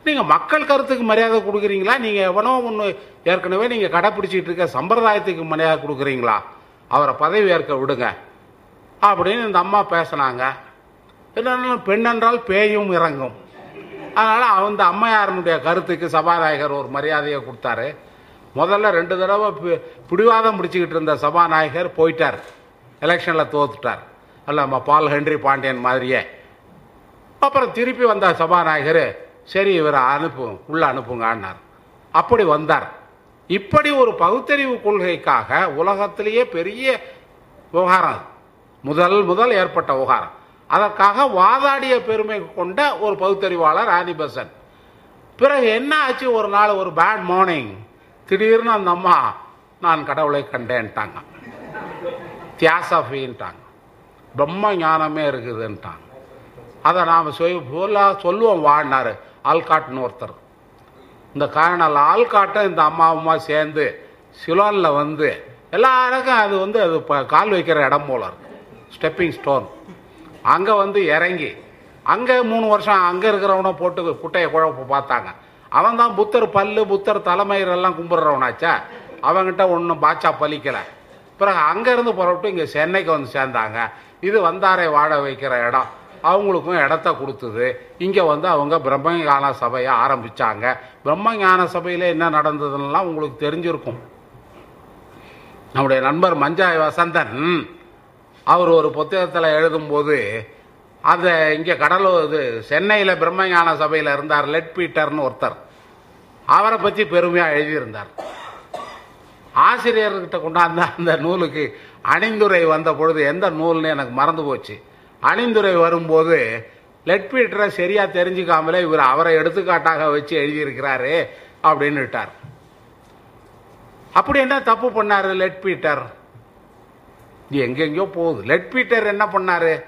S2: நீங்க மக்கள் கருத்துக்கு மரியாதை கொடுக்குறீங்களா? நீங்க எவனோ ஒன்று ஏற்கனவே நீங்க கடைப்பிடிச்சிட்டு இருக்க சம்பிரதாயத்துக்கு மரியாதை கொடுக்குறீங்களா? அவரை பதவி ஏற்க விடுங்க. அப்படின்னு இந்த அம்மா பேசினாங்க. என்னன்னா பெண் என்றால் பேயும் இறங்கும். அதனால அந்த அம்மையாரனுடைய கருத்துக்கு சபாநாயகர் ஒரு மரியாதையை கொடுத்தாரு. முதல்ல ரெண்டு தடவை பி- பிடிவாதம் பிடிச்சிக்கிட்டு இருந்த சபாநாயகர் போயிட்டார். எலெக்ஷனில் தோத்துட்டார். அல்ல நம்ம பால் ஹென்றி பாண்டியன் மாதிரியே. அப்புறம் திருப்பி வந்த சபாநாயகர் சரி இவரை அனுப்பு உள்ளே அனுப்புங்கன்னார். அப்படி வந்தார். இப்படி ஒரு பகுத்தறிவு கொள்கைக்காக உலகத்திலேயே பெரிய விவகாரம் முதல் முதல் ஏற்பட்ட விவகாரம். அதற்காக வாதாடிய பெருமை கொண்ட ஒரு பகுத்தறிவாளர் ஆனி பெசன்ட் பிறகு என்ன ஆச்சு ஒரு நாள் ஒரு பேட் மார்னிங் திடீர்னு அந்த அம்மா நான் கடவுளை கண்டேன்ட்டாங்க. தியாசபின்ட்டாங்க. பிரம்ம ஞானமே இருக்குதுன்ட்டாங்க. அதை நாம் சொல்ல சொல்லுவோம் வாழ்னாரு ஆல்காட்னு ஒருத்தர். இந்த காரணம் ஆல்காட்டும் இந்த அம்மாவுமா சேர்ந்து சிலோனில் வந்து எல்லாருக்கும் அது வந்து அது கால் வைக்கிற இடம் போல இருக்கு. ஸ்டெப்பிங் ஸ்டோன் அங்கே வந்து இறங்கி அங்கே மூணு வருஷம் அங்கே இருக்கிறவனை போட்டு குட்டையை குழப்ப பார்த்தாங்க. அவன் தான் புத்தர் பல்லு புத்தர் தலைமையிலெல்லாம் கும்பிட்றவனாச்சா? அவங்ககிட்ட ஒன்றும் பாச்சா பலிக்கலை. பிறகு அங்கேருந்து புறப்பட்டு இங்கே சென்னைக்கு வந்து சேர்ந்தாங்க. இது வந்தாரை வாழ வைக்கிற இடம். அவங்களுக்கும் இடத்த கொடுத்தது. இங்கே வந்து அவங்க பிரம்மஞான சபையை ஆரம்பிச்சாங்க. பிரம்மஞான சபையில் என்ன நடந்ததுன்னெலாம் உங்களுக்கு தெரிஞ்சிருக்கும். நம்முடைய நண்பர் மஞ்சாய் வசந்தன் அவர் ஒரு புத்தகத்தில் எழுதும்போது அதை இங்கே கடலூர் இது சென்னையில் பிரம்மஞான சபையில் இருந்தார் லெட் பீட்டர்னு ஒருத்தர். அவரை பற்றி பெருமையாக எழுதியிருந்தார். ஆசிரியர்கிட்ட கொண்டாந்த அந்த நூலுக்கு அணிந்துரை வந்த பொழுது எந்த நூல்னு எனக்கு மறந்து போச்சு. அணிந்துரை வரும்போது லெட்பீட்டரை சரியாக சரியா தெரிஞ்சுக்காமலே இவர் அவரை எடுத்துக்காட்டாக வச்சு எழுதியிருக்கிறாரு அப்படின்னு விட்டார் அப்படி என்ன தப்பு பண்ணாரு லெட் பீட்டர் இது எங்கெங்கயோ போகுது. லெட் பீட்டர் என்ன பண்ணாரு?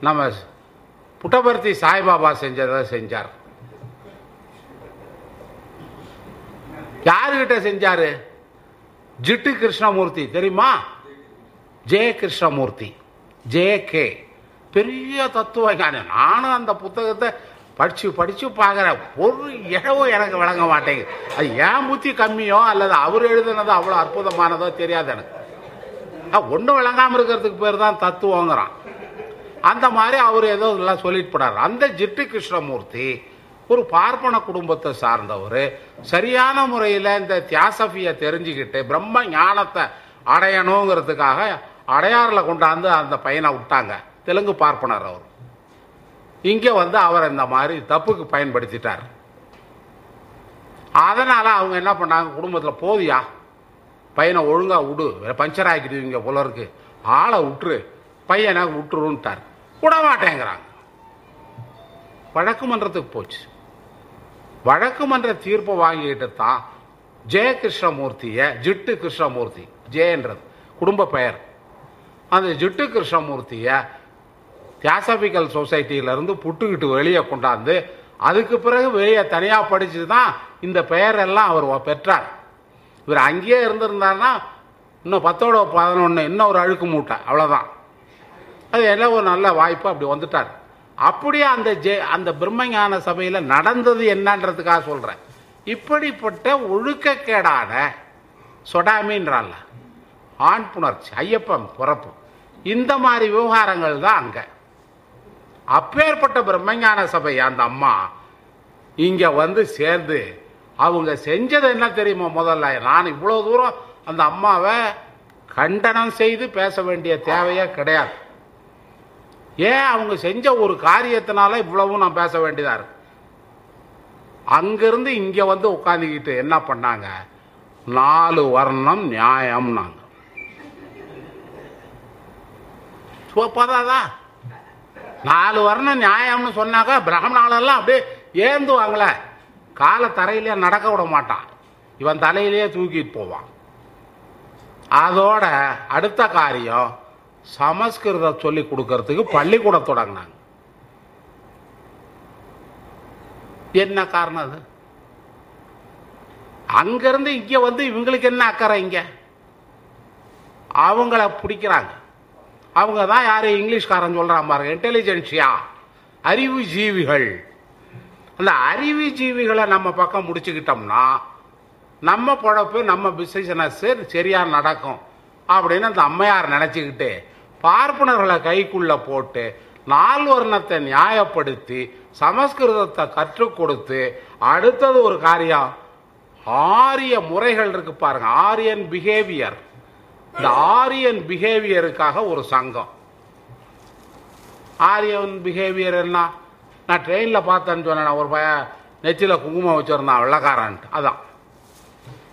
S2: நம்ம புட்டபர்த்தி சாய்பாபா செஞ்சதை செஞ்சார். யாருக்கிட்ட செஞ்சாரு? ஜிட்டு கிருஷ்ணமூர்த்தி. தெரியுமா? J Krishnamurti J K. பெரிய தத்துவ ஞானி நானும் அந்த புத்தகத்தை படித்து படித்து பார்க்குறேன். ஒரு இழவும் எனக்கு விளங்க மாட்டேங்குது. அது ஏன் புத்தி கம்மியோ அல்லது அவர் எழுதுனதோ அவ்வளோ அற்புதமானதோ தெரியாது எனக்கு. ஒன்றும் விளங்காமல் இருக்கிறதுக்கு பேர் தான் தத்துவங்கிறான். அந்த மாதிரி அவர் ஏதோ எல்லாம் சொல்லிட்டு போனார். அந்த ஜிட்டு கிருஷ்ணமூர்த்தி ஒரு பார்ப்பன குடும்பத்தை சார்ந்தவர் சரியான முறையில் இந்த தியாசபியை தெரிஞ்சுக்கிட்டு பிரம்ம ஞானத்தை அடையணுங்கிறதுக்காக அடையாறில் கொண்டாந்து அந்த பையனை விட்டாங்க. தெலுங்கு பார்ப்பனர் அவர். இங்கே வந்து அவர் இந்த மாதிரி தப்புக்கு பயன்படுத்திட்டார். அதனால் அவங்க என்ன பண்ணாங்க? குடும்பத்தில் போதியா? பையனை ஒழுங்காக விடு. பஞ்சர் ஆக்கிடுவீங்க புலருக்கு ஆளை விட்டுரு. பையனை விட்டுருன்ட்டார். விட மாட்டேங்கிறாங்க வழக்கு மன்றத்துக்கு போச்சு. வழக்கு மன்ற தீர்ப்பை வாங்கிக்கிட்டு தான் ஜெய கிருஷ்ணமூர்த்தியை ஜிட்டு கிருஷ்ணமூர்த்தி ஜெயன்றது குடும்ப பெயர். அந்த ஜிட்டு கிருஷ்ணமூர்த்தியை தியாசபிக்கல் சொசைட்டியிலேருந்து புட்டுக்கிட்டு வெளியே கொண்டாந்து அதுக்கு பிறகு வெளியே தனியாக படிச்சு தான் இந்த பெயரெல்லாம் அவர் பெற்றார். இவர் அங்கேயே இருந்திருந்தாருன்னா இன்னும் பத்தோட பதினொன்று இன்னும் ஒரு அழுக்கு மூட்டை அவ்வளோதான் அது எல்லாம் ஒரு நல்ல வாய்ப்பு அப்படி வந்துட்டார். அப்படியே அந்த ஜெ அந்த பிரம்மஞான சபையில் நடந்தது என்னன்றதுக்காக சொல்கிறேன் இப்படிப்பட்ட ஒழுக்கக்கேடான சொடாமின்றான்ல ஆண் புணர்ச்சி ஐயப்பன் பிறப்பு. இந்த மாதிரி விவகாரங்கள் தான் அங்கே. அப்பேற்பட்ட பிரம்மஞான சபை அந்த அம்மா இங்க வந்து சேர்ந்து அவங்க செஞ்சது என்ன தெரியுமா முதல்ல? நான் இவ்வளவு தூரம் அந்த அம்மாவை கண்டனம் செய்து பேச வேண்டிய தேவையே கிடையாது. ஏன் அவங்க செஞ்ச ஒரு காரியத்தினால இவ்வளவும் நான் பேச வேண்டியதா இருக்கு? அங்கிருந்து இங்க வந்து உட்காந்துக்கிட்டு என்ன பண்ணாங்க? நாலு வர்ணம் நியாயம்னாங்க. பதாதா நாலு வர்ணம் நியாயம்னு சொன்னாக்கா பிராமணாலெல்லாம் அப்படியே ஏந்துவாங்களே. காலை தரையிலே நடக்க விட மாட்டான். இவன் தலையிலேயே தூக்கிட்டு போவான். அதோட அடுத்த காரியம் சமஸ்கிருதம் சொல்லி கொடுக்கறதுக்கு பள்ளிக்கூடம் தொடங்கினாங்க. என்ன காரணம் அது? அங்கிருந்து இங்க வந்து இவங்களுக்கு என்ன அக்கறை இங்க? அவங்கள பிடிக்கிறாங்க. அவங்க தான் யார்? இங்கிலீஷ்காரன் சொல்கிறான் பாருங்க. இன்டெலிஜென்சியா அறிவு ஜீவிகள். அந்த அறிவு ஜீவிகளை நம்ம பக்கம் முடிச்சுக்கிட்டோம்னா நம்ம பொழப்பு நம்ம பிசினஸ் சரியாக நடக்கும் அப்படின்னு அந்த அம்மையார் நினச்சிக்கிட்டு பார்ப்பனர்களை கைக்குள்ளே போட்டு நால்வர்ணத்தை நியாயப்படுத்தி சமஸ்கிருதத்தை கற்றுக் கொடுத்து அடுத்தது ஒரு காரியம் ஆரிய முறைகள் இருக்கு பாருங்க. ஆரியன் பிஹேவியர் இந்த ஆரியன் பிஹேவியருக்காக ஒரு சங்கம். ஆரியன் பிஹேவியர் என்ன? நான் ட்ரெயினில் பார்த்தேன்னு சொன்னேன். ஒரு பய நெத்தியில் குங்குமம் வச்சுருந்தான் வெள்ளக்காரன்ட்டு. அதான்.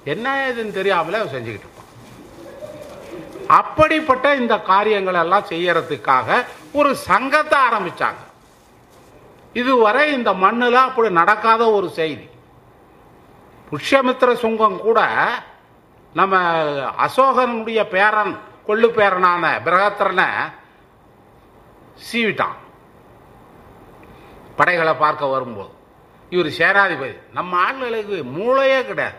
S2: என்ன ஏதுன்னு தெரியாமலே அவன் செஞ்சுக்கிட்டு இருப்பான். அப்படிப்பட்ட இந்த காரியங்கள் எல்லாம் செய்யறதுக்காக ஒரு சங்கத்தை ஆரம்பிச்சாங்க. இதுவரை இந்த மண்ணில் அப்படி நடக்காத ஒரு செய்தி. புஷ்யமித்திர சுங்கம் கூட நம்ம அசோகனுடைய பேரன் கொள்ளு பேரனான பிரகத்திரனை சீவிட்டான். படைகளை பார்க்க வரும்போது. இவர் சேனாதிபதி. நம்ம ஆளுகளுக்கு மூளையே கிடையாது.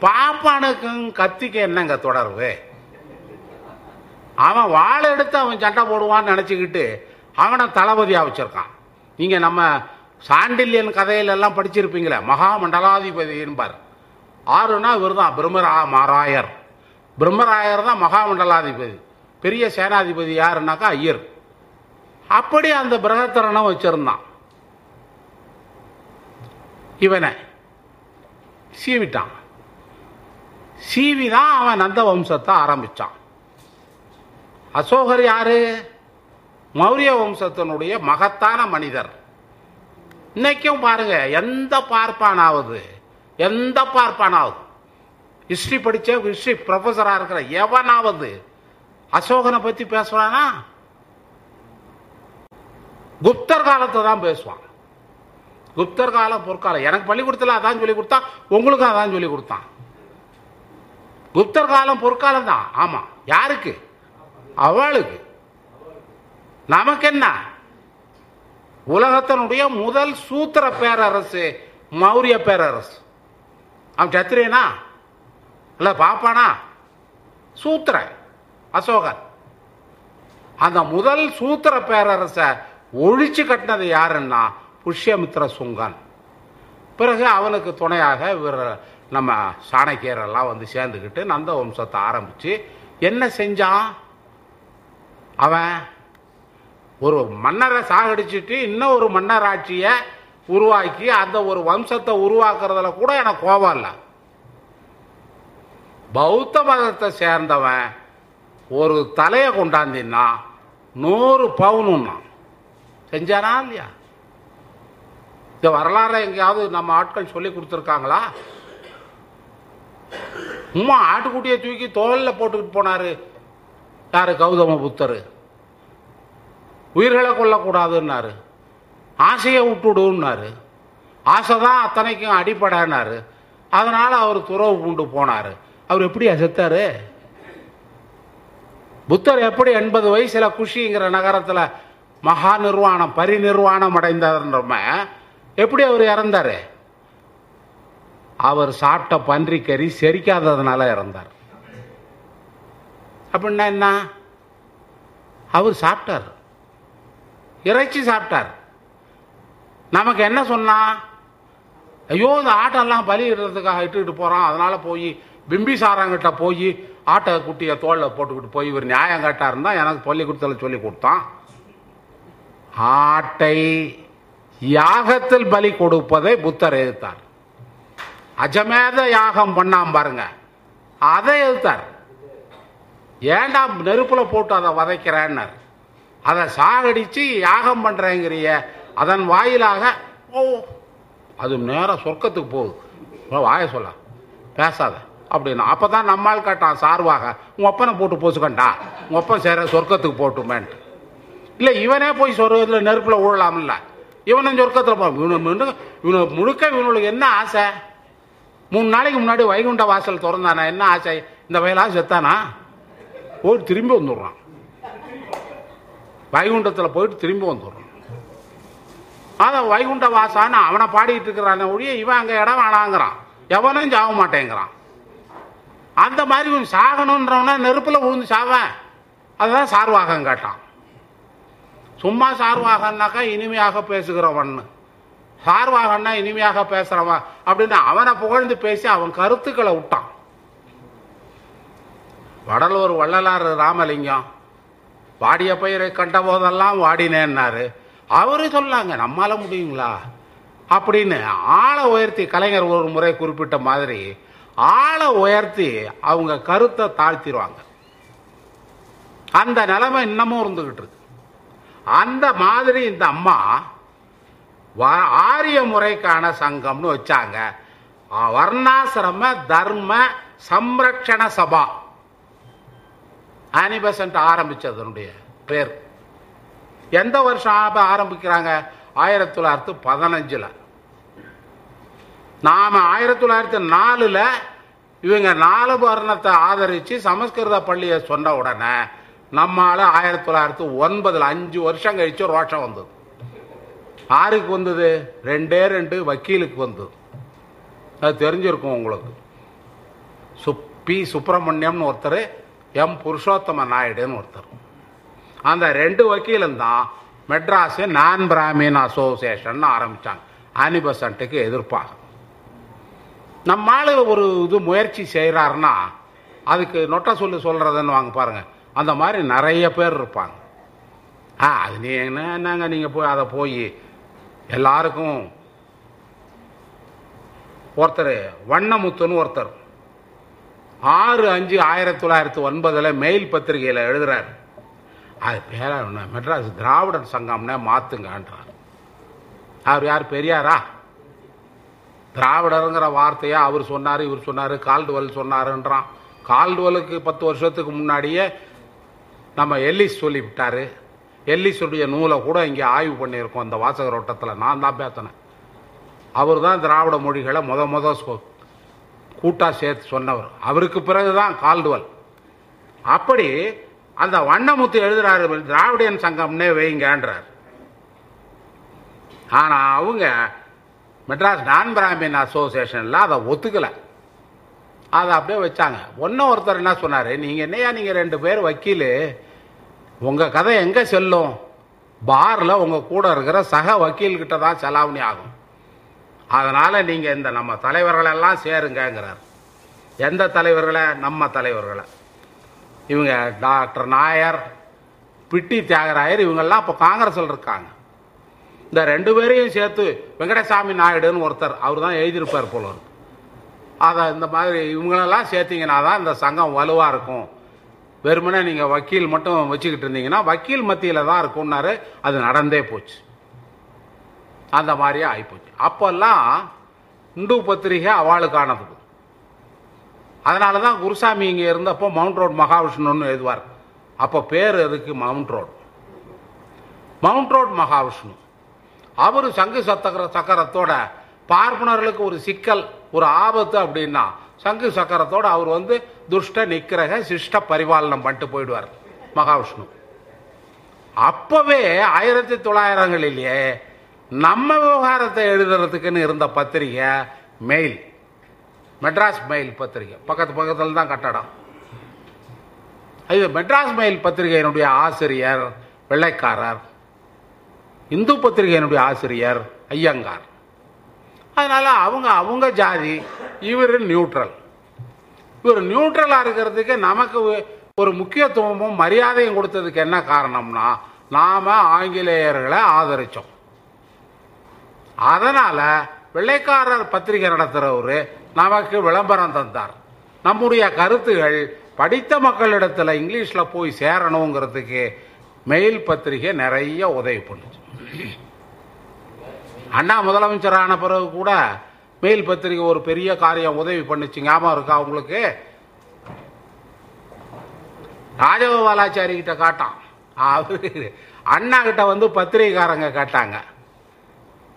S2: பாப்பானுக்கும் கத்திக்கு என்னங்க தொடர்பு? அவன் வாழை எடுத்து அவன் சண்டை போடுவான்னு நினச்சிக்கிட்டு அவனை தளபதியாக வச்சிருக்கான். நீங்கள் நம்ம சாண்டில்யன் கதையிலெல்லாம் படிச்சிருப்பீங்களே மகா மண்டலாதிபதி என்பார். ஆறுனா இவர் தான் பிரம்மரா மாராயர். பிரம்மராயர் தான் மகாமண்டலாதிபதி. பெரிய சேனாதிபதி யாருன்னாக்கா ஐயர். அப்படி அந்த பிரகத்தரனை வச்சிருந்தான். இவனை சீவிட்டான். சீவி தான் அவன் நந்த வம்சத்தை ஆரம்பிச்சான். அசோகர் யாரு? மௌரிய வம்சத்தினுடைய மகத்தான மனிதர். இன்னைக்கும் பாருங்க எந்த பார்ப்பானாவது எந்த பார்ப்பானாவது? ஹிஸ்ட்ரி படித்த ஹிஸ்ட்ரி ப்ரொஃபஸராக இருக்கிற எவனாவது அசோகனை பத்தி பேசுவானா? குப்தர் காலத்தை தான் பேசுவான். குப்தர் காலம் பொற்காலம். எனக்கு பள்ளிக்கூடத்தில் அதான் சொல்லி கொடுத்தான் உங்களுக்கும் அதான் சொல்லி கொடுத்தான். குப்தர் காலம் பொற்காலம் தான். ஆமா. யாருக்கு? அவளுக்கு. நமக்கு என்ன உலகத்தினுடைய முதல் சூத்திர பேரரசு மௌரிய பேரரசு. அவன் சத்திரியனா? இல்லை பாப்பானா? சூத்திர அசோகன். அந்த முதல் சூத்திர பேரரசை ஒழிச்சு கட்டினது யாருன்னா புஷ்யமித்ர சுங்கன். பிறகு அவனுக்கு துணையாக இவர் நம்ம சாணக்கியரெல்லாம் வந்து சேர்ந்துக்கிட்டு நந்த வம்சத்தை ஆரம்பித்து என்ன செஞ்சான்? அவன் ஒரு மன்னரை சாகடிச்சிட்டு இன்னும் ஒரு மன்னராட்சியை உருவாக்கி அந்த ஒரு வம்சத்தை உருவாக்குறதுல கூட எனக்கு கோபம் இல்லை. பௌத்த மதத்தை சேர்ந்தவன் ஒரு தலையை கொண்டாந்தின்னா நூறு பவுனுன்னா. செஞ்சானா இல்லையா? இந்த வரலாறு எங்கேயாவது நம்ம ஆட்கள் சொல்லி கொடுத்துருக்காங்களா? சும்மா ஆட்டுக்குட்டியை தூக்கி தோலில் போட்டுக்கிட்டு போனாரு. யார் கௌதம புத்தர்? உயிர்களை கொல்லக்கூடாதுன்னாரு. ஆசையை விட்டுடுன்னாரு. ஆசை தான் அத்தனைக்கும் அடிப்படைனாரு. அதனால் அவர் துறவு பூண்டு போனாரு. அவர் எப்படி செத்தார் புத்தர் எப்படி எண்பது வயசுல குஷிங்கிற நகரத்தில் மகா நிர்வாணம் பரிநிர்வாணம் அடைந்தார்ன்றம எப்படி அவர் இறந்தார்? அவர் சாப்பிட்ட பன்றிக்கறி செரிக்காததுனால இறந்தார். அப்படின்னா என்ன? அவர் சாப்பிட்டார். இறைச்சி சாப்பிட்டார். நமக்கு என்ன சொன்னா? ஐயோ இந்த ஆட்டெல்லாம் பலியிடுறதுக்காக இட்டுக்கிட்டு போகிறான் அதனால் போய் பிம்பிசாரங்கிட்ட போய் ஆட்டை குட்டியை தோளில் போட்டுக்கிட்டு போய் இவர் நியாயம் கேட்டாருந்தா எனக்கு பள்ளிக்கூடத்தில் சொல்லி கொடுத்தான். ஆட்டை யாகத்தில் பலி கொடுப்பதை புத்தர் எதிர்த்தார். அஜமேத யாகம் பண்ணாம பாருங்க. அதை எதிர்த்தார். ஏண்டா நெருப்பில் போட்டு அதை வதைக்கிறேன்னார். அதை சாகடித்து யாகம் பண்ணுறேங்கிறிய அதன் வாயிலாக ஓ அது நேராக சொர்க்கத்துக்கு போகுது. வாய சொல்ல. பேசாத. அப்படின்னா. அப்பதான் நம்மால் கேட்டான் சார்பாக உங்கள் ஒப்பனை போட்டு போச்சுக்கண்டா உங்கள் ஒப்பன் சேர சொர்க்கத்துக்கு போட்டுமேன்ட்டு. இல்லை இவனே போய் சொர்க்கத்தில் நெருப்பில் ஊழலாமில்ல இவனும் சொர்க்கத்தில் போ இவனு முழுக்க இவனு முழுக்க இவனுக்கு என்ன ஆசை? மூணு நாளைக்கு முன்னாடி வைகுண்ட வாசல் திறந்தானா? என்ன ஆசை? இந்த வயலாக செத்தானா? போய் திரும்பி வந்துடுறான். வைகுண்டத்தில் போயிட்டு திரும்பி வந்துடுறான். அதான் வைகுண்ட வாசான்னு அவனை பாடிட்டு இருக்கிறான ஒழிய இவன் அங்கே இடம் வேணாங்கிறான் எவனும் சாக மாட்டேங்கிறான். அந்த மாதிரி இவன் சாகணுன்றவனா நெருப்பில் விழுந்து சாவன். அதுதான் சார்வாகம் கேட்டான். சும்மா சார்வாகன்னாக்கா இனிமையாக பேசுகிறவன். சார்வாகன்னா இனிமையாக பேசுகிறவன் அப்படின்னு அவனை புகழ்ந்து பேசி அவன் கருத்துக்களை விட்டான். வடலூர் வள்ளலார் ராமலிங்கம் வாடிய பயிரை கண்ட போதெல்லாம் வாடினேன்னாரு. அவரு சொல்லாங்க நம்மால முடியுங்களா? அப்படின்னு ஆளை உயர்த்தி கலைஞர் ஒரு முறை குறிப்பிட்ட மாதிரி ஆளை உயர்த்தி அவங்க கருத்தை தாழ்த்திடுவாங்க. அந்த நிலைமை இன்னமும் இருந்துகிட்டு இருக்கு. அந்த மாதிரி இந்த அம்மா வ- ஆரிய முறைக்கான சங்கம்னு வச்சாங்க. வர்ணாசிரம தர்ம சம்ரக்ஷண சபா. ஆனிபசன்ட் ஆரம்பிச்சதனுடைய பேர். எந்த வருஷம் ஆப- ஆரம்பிக்கிறாங்க? ஆயிரத்தி தொள்ளாயிரத்து பதினஞ்சில். நாம் ஆயிரத்தி தொள்ளாயிரத்தி நாலில் இவங்க நாலு வர்ணத்தை ஆதரித்து சமஸ்கிருத பள்ளியை சொன்ன உடனே நம்மால் ஆயிரத்தி தொள்ளாயிரத்தி ஒன்பதில் அஞ்சு வருஷம் கழித்து ரோஷம் வந்தது. ஆருக்கு வந்தது? ரெண்டே ரெண்டு வக்கீலுக்கு வந்தது. அது தெரிஞ்சிருக்கும் உங்களுக்கு. சு பி சுப்பிரமணியம்னு ஒருத்தர் எம் புருஷோத்தம நாயுடுன்னு ஒருத்தர். அந்த ரெண்டு வக்கீலும் தான் மெட்ராஸ் நான் பிராமின் அசோசியேஷன் ஆரம்பிச்சாங்க. ஆனிபசன்ட்டுக்கு எதிர்ப்பாக நம்ம ஒரு இது முயற்சி செய்கிறாருன்னா அதுக்கு நொட்ட சொல்லு சொல்கிறதுன்னு வாங்க பாருங்கள் அந்த மாதிரி நிறைய பேர் இருப்பாங்க. ஆ அது நீ என்ன என்னங்க நீங்கள் போய் அதை போய் எல்லாருக்கும் ஒருத்தர் வண்ணமுத்துன்னு ஒருத்தர். ஆறு அஞ்சு ஆயிரத்தி தொள்ளாயிரத்தி ஒன்பதில் மெயில் பத்திரிகையில் எழுதுறாரு. அது பேர ஒன்று மெட்ராஸ் திராவிடன் சங்கம்னே மாத்துங்கன்றார். அவர் யார் பெரியாரா? திராவிடருங்கிற வார்த்தையை அவர் சொன்னார் இவர் சொன்னார் கால்டுவல் சொன்னாருன்றான். கால்டுவலுக்கு பத்து வருஷத்துக்கு முன்னாடியே நம்ம எல்லிஸ் சொல்லிவிட்டார். எல்லிஸுடைய நூலை கூட இங்கே ஆய்வு பண்ணியிருக்கோம் அந்த வாசகர் ஓட்டத்தில். நான் தான் பேசினேன். அவர் தான் திராவிட மொழிகளை முத முத சொ- சேர்த்து சொன்னவர். அவருக்கு பிறகு தான் கால்டுவல். அப்படி அந்த வண்ணமுத்து எழுதுறாரு திராவிடியன் சங்கம்னே வைங்கன்றார். ஆனா அவங்க மெட்ராஸ் நான் பிராமின் அசோசியேஷன்ல அதை ஒத்துக்கல. அதை அப்படியே வச்சாங்க. ஒன்னும் ஒருத்தர் என்ன சொன்னாரு நீங்க என்னையா நீங்க ரெண்டு பேர் வக்கீல்? உங்க கதை எங்க செல்லும்? பாரில் உங்கள் கூட இருக்கிற சக வக்கீல்கிட்ட தான் செலாவணி ஆகும். அதனால் நீங்கள் இந்த நம்ம தலைவர்களெல்லாம் சேருங்கங்கிறார். எந்த தலைவர்களை? நம்ம தலைவர்களை. இவங்க டாக்டர் நாயர் பிட்டி தியாகராயர் இவங்கெல்லாம் இப்போ காங்கிரஸில் இருக்காங்க. இந்த ரெண்டு பேரையும் சேர்த்து வெங்கடசாமி நாயுடுன்னு ஒருத்தர் அவர் தான் எழுதியிருப்பார் போல இருக்கு. அதை இந்த மாதிரி இவங்களெல்லாம் சேர்த்தீங்கன்னா தான் இந்த சங்கம் வலுவாக இருக்கும். வெறுமனே நீங்கள் வக்கீல் மட்டும் வச்சுக்கிட்டு இருந்தீங்கன்னா வக்கீல் மத்தியில் தான் இருக்கும்னாரு அது நடந்தே போச்சு. அந்த மாதிரியே ஆகிப்போச்சு அப்போல்லாம் இந்து பத்திரிகை அவளுக்கானது. அதனால தான் குருசாமி இங்கே இருந்தப்போ மவுண்ட் ரோட் மகாவிஷ்ணுன்னு எழுதுவார். அப்போ பேர் அதுக்கு மவுண்ட் ரோட் மவுண்ட் ரோட் மகாவிஷ்ணு. அவர் சங்கு சத்தகர சக்கரத்தோட பார்ப்பனர்களுக்கு ஒரு சிக்கல் ஒரு ஆபத்து அப்படின்னா சங்கு சக்கரத்தோடு அவர் வந்து துஷ்ட நிக்கிரக சிஷ்ட பரிபாலனம் பண்ணிட்டு போயிடுவார் மகாவிஷ்ணு. அப்பவே ஆயிரத்தி தொள்ளாயிரங்களிலேயே நம்ம விவகாரத்தை எழுதுறதுக்குன்னு இருந்த பத்திரிகை மெயில் மெட்ராஸ் மெயில் பத்திரிகை. பக்கத்து பக்கத்தில் தான் கட்டடம். இது மெட்ராஸ் மெயில் பத்திரிகையினுடைய ஆசிரியர் வெள்ளைக்காரர். இந்து பத்திரிகையினுடைய ஆசிரியர் ஐயங்கார். அதனால் அவங்க அவங்க ஜாதி இவர் நியூட்ரல் இவர் நியூட்ரலாக இருக்கிறதுக்கு நமக்கு ஒரு முக்கியத்துவமும் மரியாதையும் கொடுத்ததுக்கு என்ன காரணம்னா நாம் ஆங்கிலேயர்களை ஆதரித்தோம் அதனால் வெள்ளைக்காரர் பத்திரிகை நடத்துகிறவர் நமக்கு விளம்பரம் தந்தார். நம்முடைய கருத்துகள் படித்த மக்களிடத்தில் இங்கிலீஷில் போய் சேரணுங்கிறதுக்கு மெயில் பத்திரிகை நிறைய உதவி பண்ணுச்சு. அண்ணா முதலமைச்சரான பிறகு கூட மெயில் பத்திரிகை ஒரு பெரிய காரியம் உதவி பண்ணுச்சு. ஞாபகம் இருக்கா உங்களுக்கு? ராஜகோபாலாச்சாரி கிட்ட காட்டான். அவரு அண்ணா கிட்ட வந்து பத்திரிகைக்காரங்க கேட்டாங்க.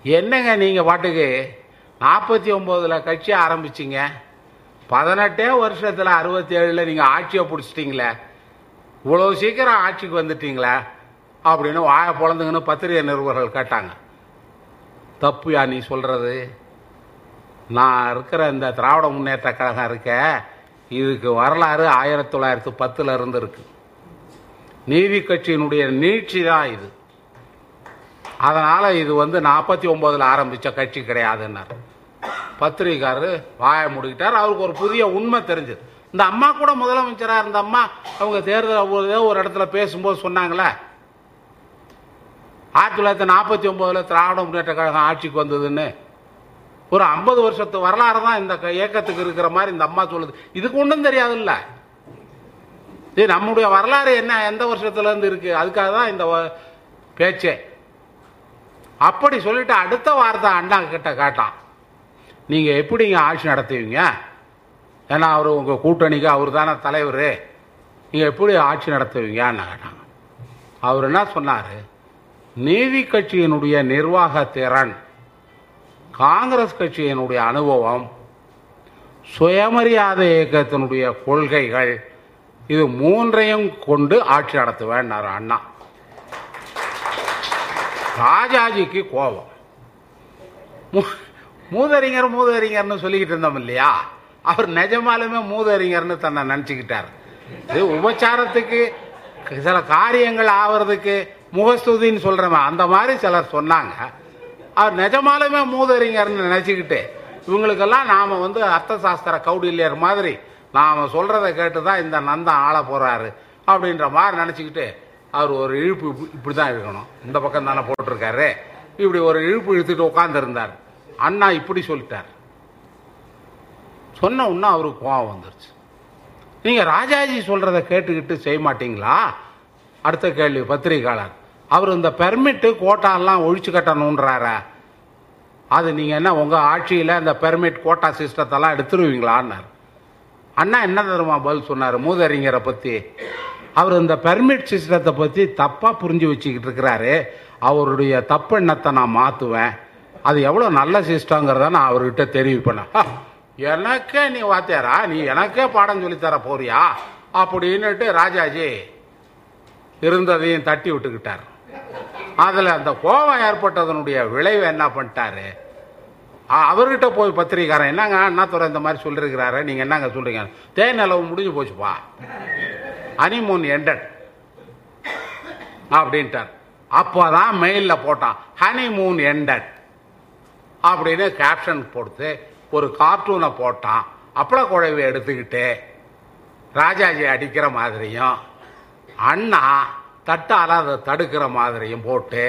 S2: என்னங்க நீங்கள் பாட்டுக்கு நாற்பத்தி ஒம்போதில் கட்சி ஆரம்பிச்சிங்க. பதினெட்டே வருஷத்தில் அறுபத்தி ஏழில் நீங்கள் ஆட்சியை பிடிச்சிட்டிங்களே. இவ்வளோ சீக்கிரம் ஆட்சிக்கு வந்துட்டீங்களே அப்படின்னு வாய பொழந்துங்கன்னு பத்திரிகை நிருபர்கள் கேட்டாங்க. தப்புயா நீ சொல்கிறது நான் இருக்கிற இந்த திராவிட முன்னேற்ற கழகம் இருக்க இதுக்கு வரலாறு ஆயிரத்தி தொள்ளாயிரத்து பத்தில் இருந்து இருக்கு நீதி கட்சியினுடைய நீட்சி தான் இது. அதனால் இது வந்து நாற்பத்தி ஒம்போதில் ஆரம்பித்த கட்சி கிடையாதுன்னார். பத்திரிகாரர் வாயை முடிக்கிட்டார். அவருக்கு ஒரு புதிய உண்மை தெரிஞ்சது. இந்த அம்மா கூட முதலமைச்சராக இருந்த அம்மா அவங்க தேர்தல் ஒரு- ஒரு இடத்துல பேசும்போது சொன்னாங்களே. ஆயிரத்தி தொள்ளாயிரத்தி நாற்பத்தி ஒம்போதில் திராவிட முன்னேற்ற கழகம் ஆட்சிக்கு வந்ததுன்னு. ஒரு ஐம்பது வருஷத்து வரலாறு தான் இந்த க- இயக்கத்துக்கு இருக்கிற மாதிரி இந்த அம்மா சொல்லுது. இதுக்கு ஒன்றும் தெரியாதுல்ல. இது நம்முடைய வரலாறு என்ன எந்த வருஷத்துலேருந்து இருக்குது இருக்கு அதுக்காக தான் இந்த பேச்சே. அப்படி சொல்லிட்டு அடுத்த வார்த்தை அண்ணா கிட்ட கேட்டான். நீங்கள் எப்படிங்க ஆட்சி நடத்துவீங்க? ஏன்னா அவர் உங்கள் கூட்டணிக்கு அவர் தானே தலைவர். நீங்கள் எப்படி ஆட்சி நடத்துவீங்கன்னு கேட்டாங்க. அவர் என்ன சொன்னார்? நீதி கட்சியினுடைய நிர்வாக திறன் காங்கிரஸ் கட்சியினுடைய அனுபவம் சுயமரியாதை இயக்கத்தினுடைய கொள்கைகள் இது மூன்றையும் கொண்டு ஆட்சி நடத்துவேன்னார் அண்ணா. ராஜாஜிக்கு கோபம். மூதறிஞர் மூதறிஞர்னு சொல்லிக்கிட்டு இருந்தோம் இல்லையா? அவர் நிஜமாலுமே மூதறிஞர்னு தன்னை நினச்சிக்கிட்டார். இது உபச்சாரத்துக்கு சில காரியங்கள் ஆவறதுக்கு முகஸ்துதின்னு சொல்றவன் அந்த மாதிரி சிலர் சொன்னாங்க. அவர் நிஜமாலுமே மூதறிஞர்னு நினச்சிக்கிட்டு இவங்களுக்கெல்லாம் நாம வந்து அர்த்த சாஸ்திர கௌடில்யர் மாதிரி நாம சொல்கிறத கேட்டு தான் இந்த நந்தன் ஆள போறாரு அப்படின்ற மாதிரி நினச்சிக்கிட்டு அவர் ஒரு இழுப்பு இப்படி தான் இருக்கணும். இந்த பக்கம் தானே போட்டிருக்காரு. இப்படி ஒரு இழுப்பு இழுத்துட்டு உட்காந்துருந்தார் அண்ணா இப்படி சொல்லிட்டார். சொன்ன உடனே அவருக்கு கோவம் வந்துருச்சு. நீங்கள் ராஜாஜி சொல்கிறத கேட்டுக்கிட்டு செய்ய மாட்டீங்களா? அடுத்த கேள்வி பத்திரிகையாளர். அவர் இந்த பெர்மிட்டு கோட்டாலாம் ஒழிச்சு கட்டணுன்றாரா அது நீங்கள் என்ன உங்கள் ஆட்சியில் இந்த பெர்மிட் கோட்டா சிஸ்டத்தெல்லாம் எடுத்துருவீங்களான்னார். அண்ணா என்ன தருமா பதில் சொன்னார் மூதறிஞரை பற்றி அவர் இந்த பெர்மிட் சிஸ்டத்தை பற்றி தப்பாக புரிஞ்சு வச்சுக்கிட்டு இருக்கிறாரு. அவருடைய தப்பெண்ணத்தை நான் மாற்றுவேன் அது எவ்வளோ நல்ல சிஸ்டங்கிறத நான் அவர்கிட்ட தெரிவிப்பேன். எனக்கே நீ வாத்தியாரா? நீ எனக்கே பாடம் சொல்லித்தர போறியா? அப்படின்னுட்டு ராஜாஜி இருந்ததையும் தட்டி விட்டுக்கிட்டார். அதில் அந்த கோபம் ஏற்பட்டதனுடைய விளைவு என்ன பண்ணிட்டாரு? அவர்கிட்ட போய் பத்திரிக்காரன் என்னங்க அண்ணாதுரை இந்த மாதிரி சொல்லியிருக்கிறாரு நீங்கள் என்னங்க சொல்கிறீங்க தேன் நிலவு முடிஞ்சு போச்சுப்பா ஹனிமூன் எண்டட் அப்படின்ட்டார். அப்போதான் மெயிலில் போட்டான். ஹனிமூன் எண்டட் அப்படின்னு கேப்ஷன் போட்டு ஒரு கார்ட்டூனை போட்டான். அப்பள குழவை எடுத்துக்கிட்டு ராஜாஜி அடிக்கிற மாதிரியும் அண்ணா தட்டால் அதை தடுக்கிற மாதிரியும் போட்டு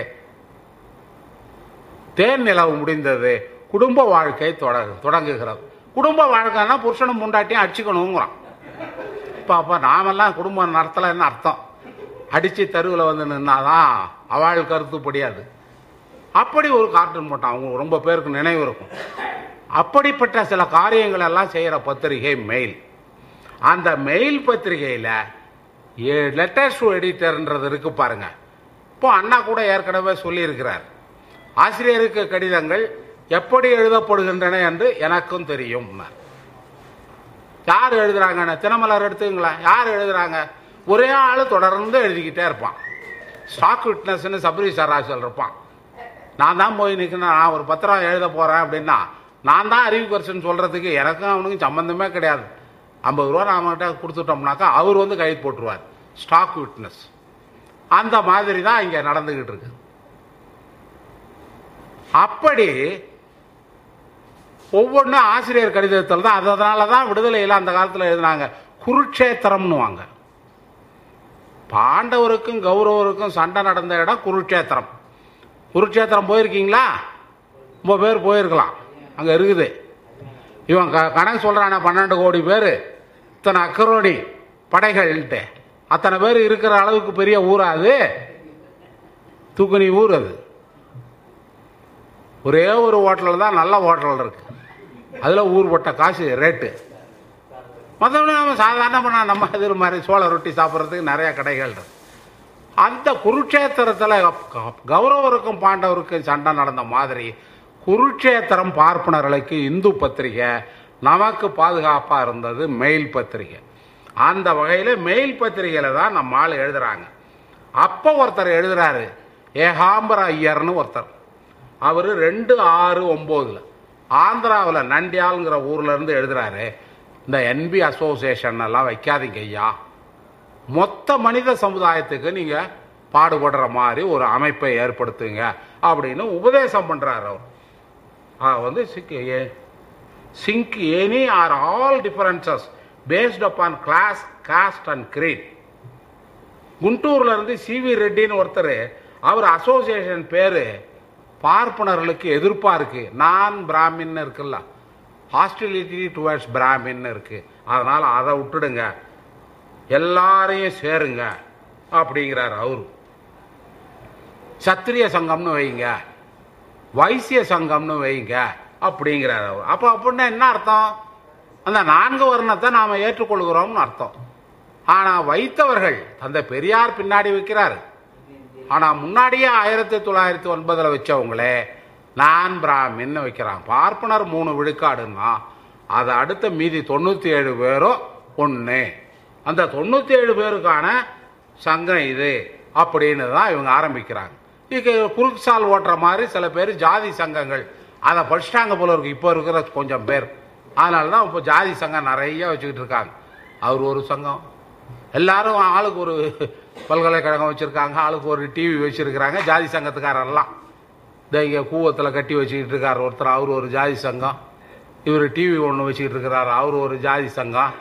S2: தேன் நிலவு முடிந்தது குடும்ப வாழ்க்கை தொட தொடங்குகிறது. குடும்ப வாழ்க்கைன்னா புருஷனும் முண்டாட்டியும் அடிச்சுக்கணுங்கிறான். இப்போ அப்போ நாமெல்லாம் குடும்பம் நடத்தலைன்னு அர்த்தம். அடித்து தெருவில் வந்து நின்னாதான் அவள் கருத்துப்படியாது அப்படி ஒரு கார்ட்டூன் போட்டான் அவங்க ரொம்ப பேருக்கு நினைவு இருக்கும். அப்படிப்பட்ட சில காரியங்கள் எல்லாம் செய்கிற பத்திரிகை மெயில் அந்த மெயில் பத்திரிகையில் லெட்டர்ஸ் எடிட்டர்ன்றது இருக்கு பாருங்க. இப்போ அண்ணா கூட ஏற்கனவே சொல்லியிருக்கிறார். ஆசிரியருக்கு கடிதங்கள் எப்படி எழுதப்படுகின்றன என்று எனக்கும் தெரியும். யார் எழுதுறாங்க தினமலர் எடுத்துங்களேன் யார் எழுதுறாங்க? ஒரே ஆள் தொடர்ந்து எழுதிக்கிட்டே இருப்பான். ஸ்டாக் விட்னஸ்னு சபரி சராசல் இருப்பான் நான் தான் போய் நிற்கணும் நான் ஒரு பத்திரம் எழுத போறேன் அப்படின்னா நான் தான் அறிவிப்பரிசன் சொல்கிறதுக்கு எனக்கும் அவனுக்கும் சம்மந்தமே கிடையாது. ஐம்பது ரூபா நாம கிட்ட கொடுத்துட்டோம்னாக்கா அவர் வந்து கைது போட்டுருவார். ஸ்டாக் விட்னஸ் அந்த மாதிரி தான் இங்கே நடந்துக்கிட்டு இருக்கு. அப்படி ஒவ்வொன்றும் ஆசிரியர் கடிதத்தில் தான் அதனால தான் விடுதலையில் அந்த காலத்தில் எழுதினாங்க. குருட்சேத்திரம்னு வாங்க பாண்டவருக்கும் கௌரவருக்கும் சண்டை நடந்த இடம் குருட்சேத்திரம் குருட்சேத்திரம் போயிருக்கீங்களா? ரொம்ப பேர் போயிருக்கலாம். அங்கே இருக்குது. இவன் க கணக்கு சொல்கிறானே பன்னெண்டு கோடி பேர். இத்தனை அக்கரோடி படைகள்ன்ட்டு. அத்தனை பேர் இருக்கிற அளவுக்கு பெரிய ஊரா அது? தூக்குனி ஊர் அது. ஒரே ஒரு ஹோட்டலில் தான் நல்ல ஹோட்டல் இருக்கு. அதில் ஊர் போட்ட காசு ரேட்டு. மற்றபடி நம்ம சாதாரணமாக நம்ம இது மாதிரி சோள ரொட்டி சாப்பிட்றதுக்கு நிறையா கடைகள் இருக்குது அந்த குருட்சேத்திரத்தில் கௌரவருக்கும் பாண்டவருக்கும் சண்டை நடந்த மாதிரி குருட்சேத்திரம் பார்ப்பனர்களுக்கு இந்து பத்திரிகை நமக்கு பாதுகாப்பாக இருந்தது மெயில் பத்திரிகை. அந்த வகையில் மெயில் பத்திரிகையில் தான் நம்ம ஆள் எழுதுகிறாங்க அப்போ ஒருத்தர் எழுதுறாரு ஏகாம்பர ஐயர்னு ஒருத்தர். அவர் ரெண்டு ஆறு ஒம்போதில் ஆந்திராவில் நண்டியாளுங்கிற ஊர்லேருந்து எழுதுறாரு இந்த என்பி அசோசியேஷன் எல்லாம் வைக்காதீங்க ஐயா. மொத்த மனித சமுதாயத்துக்கு நீங்க பாடுபடுற மாதிரி ஒரு அமைப்பை ஏற்படுத்துங்க அப்படின்னு உபதேசம் பண்றாரு அவர். வந்து think any or all differences based upon class caste and creed குண்டூர்ல இருந்து சிவி ரெட்டின்னு ஒருத்தர் அவர் அசோசியேஷன் பேரு பார்ப்பனர்களுக்கு எதிர்ப்பா இருக்கு. நான் பிராமின் இருக்குல்ல. ஹாஸ்டிலிட்டி டுவர்ட்ஸ் பிராமின் இருக்கு. அதனால அதை விட்டுடுங்க. எல்லாரையும் சேருங்க அப்படிங்கிறார் அவரு. சத்திரிய சங்கம்னு வைங்க வைசிய சங்கம்னு வைங்க அப்படிங்கிறார் அவர். அப்போ அப்படின்னா என்ன அர்த்தம்? அந்த நான்கு வர்ணத்தை நாம் ஏற்றுக்கொள்கிறோம்னு அர்த்தம். ஆனால் வைத்தவர்கள் தந்தை பெரியார் பின்னாடி வைக்கிறார். ஆனால் முன்னாடியே ஆயிரத்தி தொள்ளாயிரத்தி ஒன்பதில் வச்சவங்களே நான் பிராமின்னு வைக்கிறான். பார்ப்பனர் மூணு விழுக்காடுன்னா அதை அடுத்த மீதி தொண்ணூற்றி ஏழு பேரும் ஒன்று அந்த தொண்ணூற்றி ஏழு பேருக்கான சங்கம் இது அப்படின்னு தான் இவங்க ஆரம்பிக்கிறாங்க. இங்கே குறுக்கு சால் ஓட்டுற மாதிரி சில பேர் ஜாதி சங்கங்கள். அதை படிச்சிட்டாங்க போல இருக்கு. இப்போ இருக்கிற கொஞ்சம் பேர். அதனால தான் இப்போ ஜாதி சங்கம் நிறைய வச்சுக்கிட்டு இருக்காங்க. அவர் ஒரு சங்கம். எல்லாரும் ஆளுக்கு ஒரு பல்கலைக்கழகம் வச்சுருக்காங்க. ஆளுக்கு ஒரு டிவி வச்சுருக்கிறாங்க. ஜாதி சங்கத்துக்காரெல்லாம். இந்த இங்கே கூவத்தில் கட்டி வச்சுக்கிட்டு இருக்கார் ஒருத்தர். அவர் ஒரு ஜாதி சங்கம். இவர் டிவி ஒன்று வச்சுக்கிட்டு இருக்கிறார். அவர் ஒரு ஜாதி சங்கம்.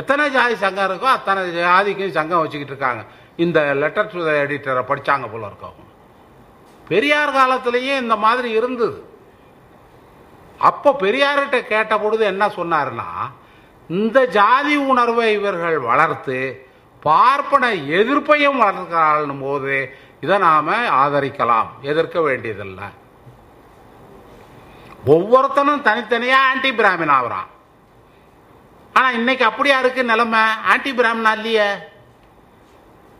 S2: எத்தனை ஜாதி சங்கம் இருக்கோ அத்தனை ஜாதிக்கும் சங்கம் வச்சுக்கிட்டு இருக்காங்க. இந்த லெட்டர் டு த எடிட்டரை படிச்சாங்க போல இருக்கவங்க பெரியார் காலத்திலேயே இந்த மாதிரி இருந்தது. அப்போ பெரியார்கிட்ட கேட்ட பொழுது என்ன சொன்னாருன்னா இந்த ஜாதி உணர்வை இவர்கள் வளர்த்து பார்ப்பன எதிர்ப்பையும் வளர்க்கிறாள்னும் போது இதை நாம ஆதரிக்கலாம். எதிர்க்க வேண்டியதில்லை. ஒவ்வொருத்தனும் தனித்தனியா ஆன்டி பிராமின் ஆகிறான். ஆனால் இன்னைக்கு அப்படியா இருக்கு நிலைமை? ஆன்டி பிராமணா இல்லையே?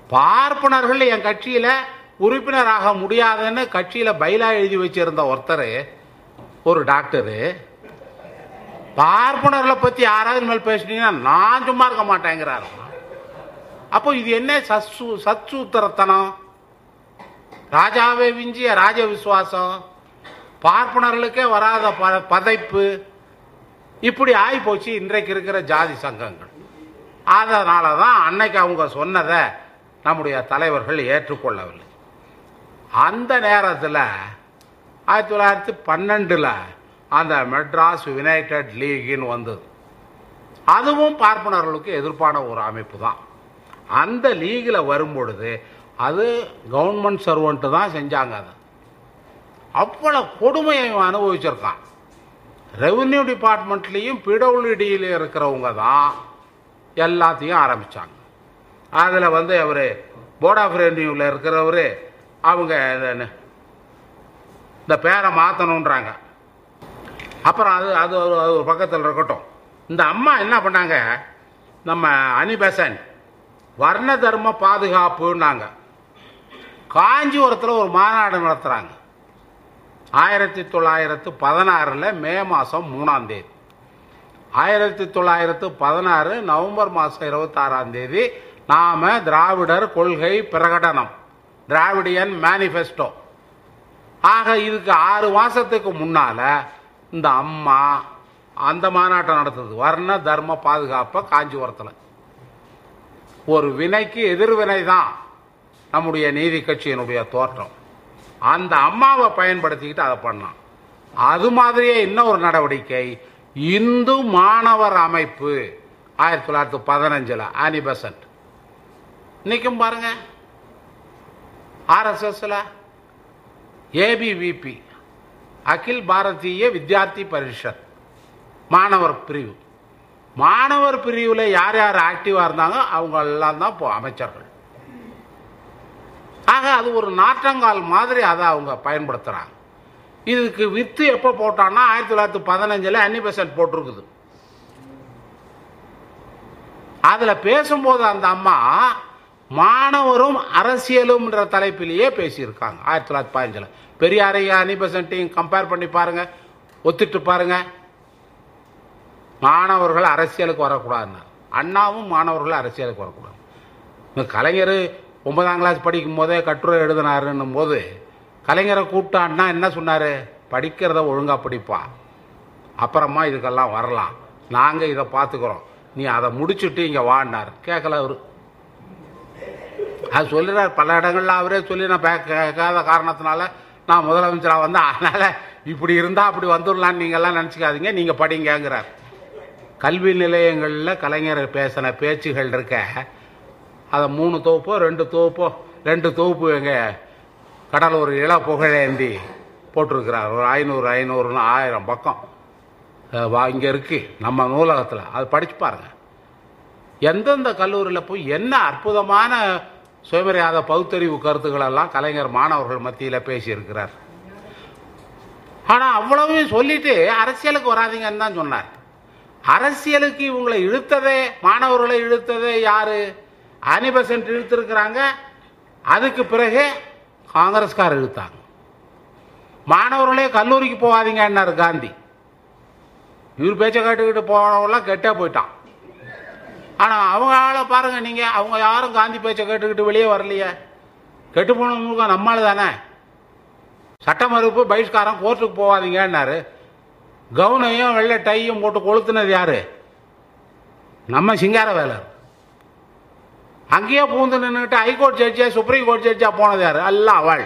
S2: பார்ப்பனர்கள் என் கட்சியில் உறுப்பினராக முடியாதுன்னு கட்சியில் பைலா எழுதி வச்சிருந்த ஒருத்தர் ஒரு டாக்டரு. பார்ப்பனர்களை பற்றி யாராவது மேல் பேசுனீங்கன்னா நான் சும்மா இருக்க மாட்டேங்கிறாரு. அப்போ இது என்ன சத்சு சத்சூத்திரத்தனம் ராஜாவே விஞ்சிய ராஜ விசுவாசம்? பார்ப்பனர்களுக்கே வராத ப- பதைப்பு? இப்படி ஆகி போச்சு இன்றைக்கு இருக்கிற ஜாதி சங்கங்கள். அதனால தான் அன்னைக்கு அவங்க சொன்னதை நம்முடைய தலைவர்கள் ஏற்றுக்கொள்ளவில்லை. அந்த நேரத்தில் ஆயிரத்தி தொள்ளாயிரத்தி பன்னெண்டில் அந்த மெட்ராஸ் யுனைடெட் லீக்னு வந்தது. அதுவும் பார்ப்பனர்களுக்கு எதிர்ப்பான ஒரு அமைப்பு தான் அந்த லீகில் வரும்பொழுது அது கவர்மெண்ட் சர்வெண்ட்டு தான் செஞ்சாங்க அதை. அவ்வளோ கொடுமையை அனுபவிச்சிருக்கான். ரெவன்யூ டிபார்ட்மெண்ட்லேயும் பிடபிள்யூடியில் இருக்கிறவங்க தான் எல்லாத்தையும் ஆரம்பிச்சாங்க. அதில் வந்து அவர் போர்ட் ஆஃப் ரெவன்யூவில் இருக்கிறவர் அவங்க இந்த- இந்த பேரை மாற்றணுன்றாங்க அப்புறம் அது அது ஒரு அது ஒரு பக்கத்தில் இருக்கட்டும். இந்த அம்மா என்ன பண்ணாங்க? நம்ம அனிபெசன் வர்ண தர்ம பாதுகாப்புன்னாங்க. காஞ்சிபுரத்தில் ஒரு மாநாடு நடத்துகிறாங்க ஆயிரத்தி தொள்ளாயிரத்து பதினாறில் மே மாதம் மூணாம் தேதி. ஆயிரத்தி தொள்ளாயிரத்து பதினாறு நவம்பர் மாதம் இருபத்தாறாம் தேதி நாம திராவிடர் கொள்கை பிரகடனம் திராவிடியன் மேனிஃபெஸ்டோ ஆக இதுக்கு ஆறு மாதத்துக்கு முன்னால் இந்த அம்மா அந்த மாநாட்டம் நடத்துது. வர்ண தர்ம பாதுகாப்பை காஞ்சிபுரத்தில். ஒரு வினைக்கு எதிர்வினை தான் நம்முடைய நீதி கட்சியினுடைய தோற்றம். அந்த அம்மாவை பயன்படுத்திக்கிட்டு அதை பண்ணான். அது மாதிரியே இன்னும் ஒரு நடவடிக்கை. இந்து மாணவர் அமைப்பு ஆயிரத்தி தொள்ளாயிரத்தி பதினஞ்சில் ஆனி பெசன்ட் இன்னைக்கும் பாருங்க. ஆர்எஸ்எஸ்ல ஏபிவிபி அகில் பாரதிய வித்யார்த்தி பரிஷத் மாணவர் பிரிவு. மாணவர் பிரிவில் யார் யார் ஆக்டிவாக இருந்தாங்க அவங்க எல்லாம் தான் இப்போ அமைச்சர்கள். ஆக அது ஒரு நாற்றங்கால் மாதிரி அதை அவங்க பயன்படுத்துகிறாங்க இதுக்கு வித்து எப்போ போட்டான்னா ஆயிரத்தி தொள்ளாயிரத்தி பதினஞ்சில் அன்னிபெசன்ட் போட்டிருக்குது. அதில் பேசும்போது அந்த அம்மா மாணவரும் அரசியலும்ன்ற தலைப்பிலேயே பேசியிருக்காங்க ஆயிரத்தி தொள்ளாயிரத்தி பதினஞ்சில். பெரியாரையும் அனிபெசன்ட்டையும் கம்பேர் பண்ணி பாருங்க ஒத்துட்டு பாருங்க. மாணவர்கள் அரசியலுக்கு வரக்கூடாதுன்னா அண்ணாவும் மாணவர்கள் அரசியலுக்கு வரக்கூடாது. கலைஞர் ஒன்பதாம் கிளாஸ் படிக்கும் போதே கட்டுரை எழுதினாருன்னும் போது கலைஞரை கூப்பிட்டான்னா என்ன சொன்னார்? படிக்கிறத ஒழுங்காக படிப்பா. அப்புறமா இதுக்கெல்லாம் வரலாம். நாங்கள் இதை பார்த்துக்குறோம். நீ அதை முடிச்சுட்டு இங்கே வாடினார் கேட்கல அவர். அது சொல்லிடுறார். பல இடங்களில் அவரே சொல்லி நான் பே- கேட்காத காரணத்தினால நான் முதலமைச்சராக வந்தேன். அதனால் இப்படி இருந்தால் அப்படி வந்துடலான்னு நீங்கள்லாம் நினச்சிக்காதீங்க. நீங்கள் படிங்கங்கிறார். கல்வி நிலையங்களில் கலைஞர் பேசின பேச்சுகள் இருக்க அதை மூணு தொகுப்போ ரெண்டு தொகுப்போ ரெண்டு தொகுப்பு எங்க கடலூர் இள புகழேந்தி போட்டிருக்கிறார். ஒரு ஐநூறு ஐநூறுன்னு ஆயிரம் பக்கம். வா இங்கே இருக்குது நம்ம நூலகத்தில். அது படித்து பாருங்கள் எந்தெந்த கல்லூரியில் போய் என்ன அற்புதமான சுயமரியாத பகுத்தறிவு கருத்துக்கள் எல்லாம் கலைஞர் மாணவர்கள் மத்தியில் பேசியிருக்கிறார். ஆனால் அவ்வளவையும் சொல்லிட்டு அரசியலுக்கு வராதீங்கன்னு தான் சொன்னார். அரசியலுக்கு இவங்களை இழுத்ததே மாணவர்களை இழுத்ததே யாரு? அனிபசன்ட் இழுத்திருக்கிறாங்க. அதுக்கு பிறகு காங்கிரஸ்கார் இழுத்தாங்க. மாணவர்களே கல்லூரிக்கு போகாதீங்கன்னாரு காந்தி. இவர் பேச்சை கேட்டுக்கிட்டு போனவங்களாம் கெட்டே போயிட்டான். ஆனால் அவங்களால பாருங்கள் பாருங்க அவங்க யாரும் காந்தி பேச்சை கேட்டுக்கிட்டு வெளியே வரலையே. கெட்டு போனவங்க நம்மளால தானே. சட்ட மறுப்பு பகிஷ்காரம் கோர்ட்டுக்கு போகாதீங்கன்னாரு கவுனையும் வெள்ளை டையும் போட்டு கொளுத்துனது யாரு? நம்ம சிங்கார வேலர் அங்கேயே பூந்து நின்றுட்டு ஹைகோர்ட் ஜட்ஜா சுப்ரீம் கோர்ட் ஜட்ஜா போனது யார்? அல்ல அவள்.